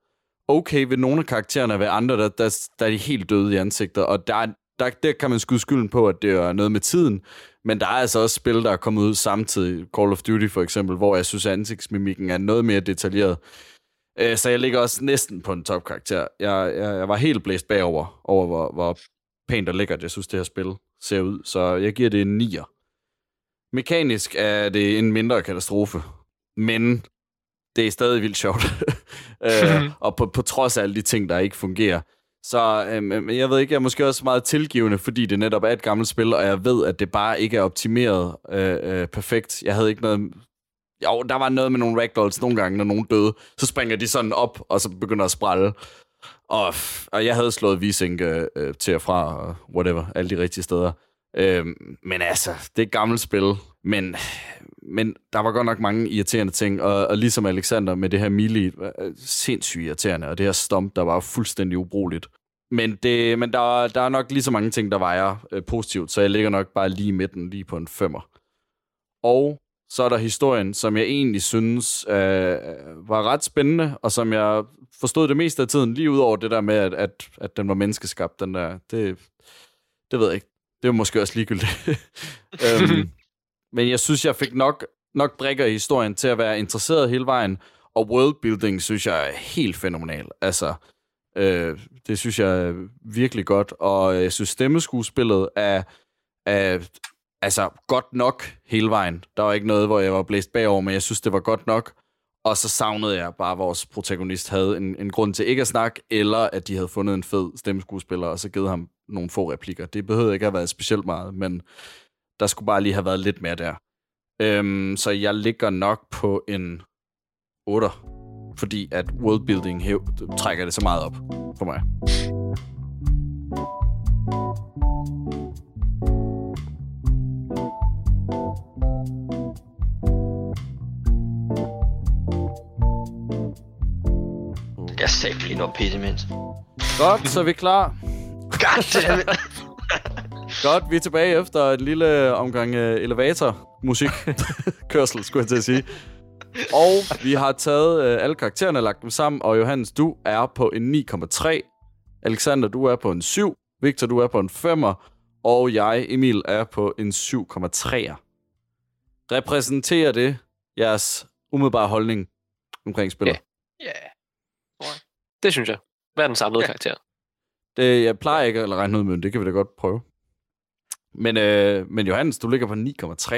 okay ved nogle af karaktererne, ved andre, der, der, der er de helt døde i ansigtet. Og der, der, der kan man skyde skylden på, at det er noget med tiden. Men der er altså også spil, der er kommet ud samtidig. Call of Duty for eksempel, hvor jeg synes, at ansigtsmimikken er noget mere detaljeret. Øh, så jeg ligger også næsten på en topkarakter. Jeg, jeg, jeg var helt blæst bagover, over hvor, hvor pænt og lækkert jeg synes, det her spil ser ud. Så jeg giver det en 9'er. Mekanisk er det en mindre katastrofe, men det er stadig vildt sjovt. øh, og på, på trods af alle de ting, der ikke fungerer. Så øhm, øhm, jeg ved ikke, jeg er måske også meget tilgivende, fordi det netop er et gammelt spil, og jeg ved, at det bare ikke er optimeret øh, øh, perfekt. Jeg havde ikke noget... Jo, der var noget med nogle ragdolls nogle gange, når nogen døde. Så springer de sådan op, og så begynder at sprælle. Og, og jeg havde slået Visink øh, til og fra, og whatever, alle de rigtige steder. Øh, men altså, det er et gammelt spil, men, men der var godt nok mange irriterende ting, og, og ligesom Alexander med det her melee, øh, sindssygt irriterende, og det her stomp, der var fuldstændig ubrugeligt. Men, det, men der, der er nok lige så mange ting, der vejer øh, positivt, så jeg ligger nok bare lige i midten, lige på en femmer. Og så er der historien, som jeg egentlig synes øh, var ret spændende, og som jeg forstod det meste af tiden, lige ud over det der med, at, at, at den var menneskeskabt, den der, det, det ved jeg ikke. Det var måske også ligegyldigt. øhm, men jeg synes, jeg fik nok, nok brækker i historien til at være interesseret hele vejen, og worldbuilding synes jeg er helt fænomenal. Altså, øh, det synes jeg er virkelig godt, og jeg synes, stemmeskuespillet er, er altså godt nok hele vejen. Der var ikke noget, hvor jeg var blæst bagover, men jeg synes, det var godt nok. Og så savnede jeg bare, at vores protagonist havde en, en grund til ikke at snakke, eller at de havde fundet en fed stemmeskuespiller, og så givet ham nogle få replikker. Det behøvede ikke at have været specielt meget, men der skulle bare lige have været lidt mere der. Øhm, så jeg ligger nok på en 8, fordi at worldbuilding hæv, trækker det så meget op for mig. Jeg sagde lige noget pisse, mens. Godt, så er vi klar. Goddammit. Godt, vi er tilbage efter en lille omgang uh, elevator-musik. Kørsel, skulle jeg til at sige. Og vi har taget uh, alle karaktererne og lagt dem sammen, og Johannes, du er på en 9,3. Alexander, du er på en 7. Victor, du er på en 5'er. Og jeg, Emil, er på en 7,3. Repræsenterer det jeres umiddelbare holdning omkring spillet? Ja. Yeah. Det synes jeg. Hvad er den samlede yeah. karakter? Det, jeg plejer ikke at regne ud med, men det kan vi da godt prøve. Men, øh, men Johannes, du ligger på 9,3.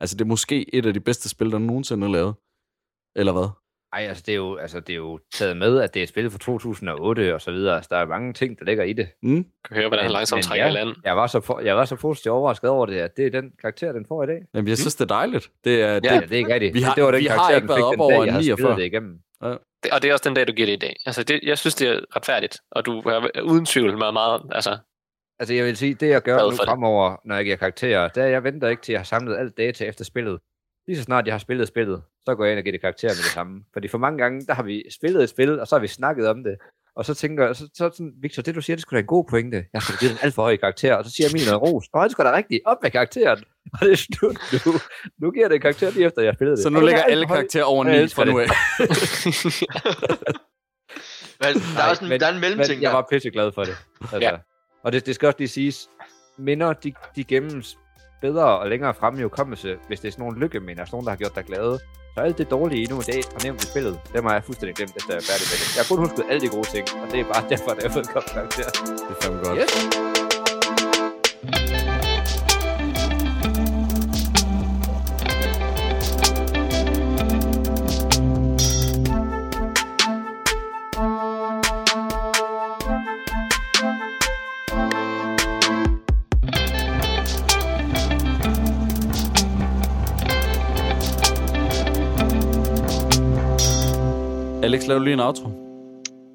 Altså, det er måske et af de bedste spil, der nogensinde er lavet. Eller hvad? Ej, altså det, er jo, altså det er jo taget med, at det er et spil fra 2008 og så videre. Altså, der er mange ting, der ligger i det. Mm. Kan høre, hvordan han langsomt trækker ja, land. Jeg var, så for, jeg var så positivt overrasket over det, at det er den karakter, den får i dag. Jamen, jeg synes, det er dejligt. Det er, Ja, det, det er ikke rigtigt. Vi har, det var den vi karakter, har ikke været fik op den over dag, en jeg har 49. spillet det igennem. Det, og det er også den dag, du giver det i dag. Altså, det, jeg synes, det er retfærdigt, og du har uden tvivl meget, meget altså, Altså jeg vil sige, det jeg gør nu fremover, når jeg giver karakterer, det er, at jeg venter ikke til, at jeg har samlet alt data efter spillet. Lige så snart jeg har spillet spillet, så går jeg ind og giver det karakter med det samme. Fordi for mange gange, der har vi spillet et spil, og så har vi snakket om det. Og så tænker jeg, så, så sådan, Victor, det du siger, det skulle da en god pointe. Jeg skal give den alt for høj karakter. Og så siger Emil noget ros. Og det skulle da rigtigt op med karakteren. Og det er nu, nu, nu giver det karakter lige efter, jeg har spillet det. Så nu er ligger alle karakterer over Jeg 9 elsker fra nu af. Men der er også en, men, der er en mellemting men jeg var pisseglad for det. Altså. Ja. Og det, det skal også lige siges, minder, de, de gemmes bedre og længere frem i hukommelse, hvis det er sådan nogle lykkeminder, sådan nogle, der har gjort dig glade. Så alt det dårlige endnu i dag har nævnt i spillet, dem har jeg fuldstændig glemt, efter jeg er færdig med det. Jeg har kun husket alle de gode ting, og det er bare derfor, at jeg har fået godt karakter. Det er fandme godt. Yes. Alex, lav lige en outro.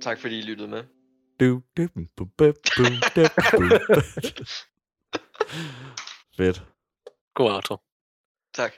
Tak fordi I lyttede med. Du, du, bu, bu, bu, bu, du, bu. Fedt. God outro. Tak.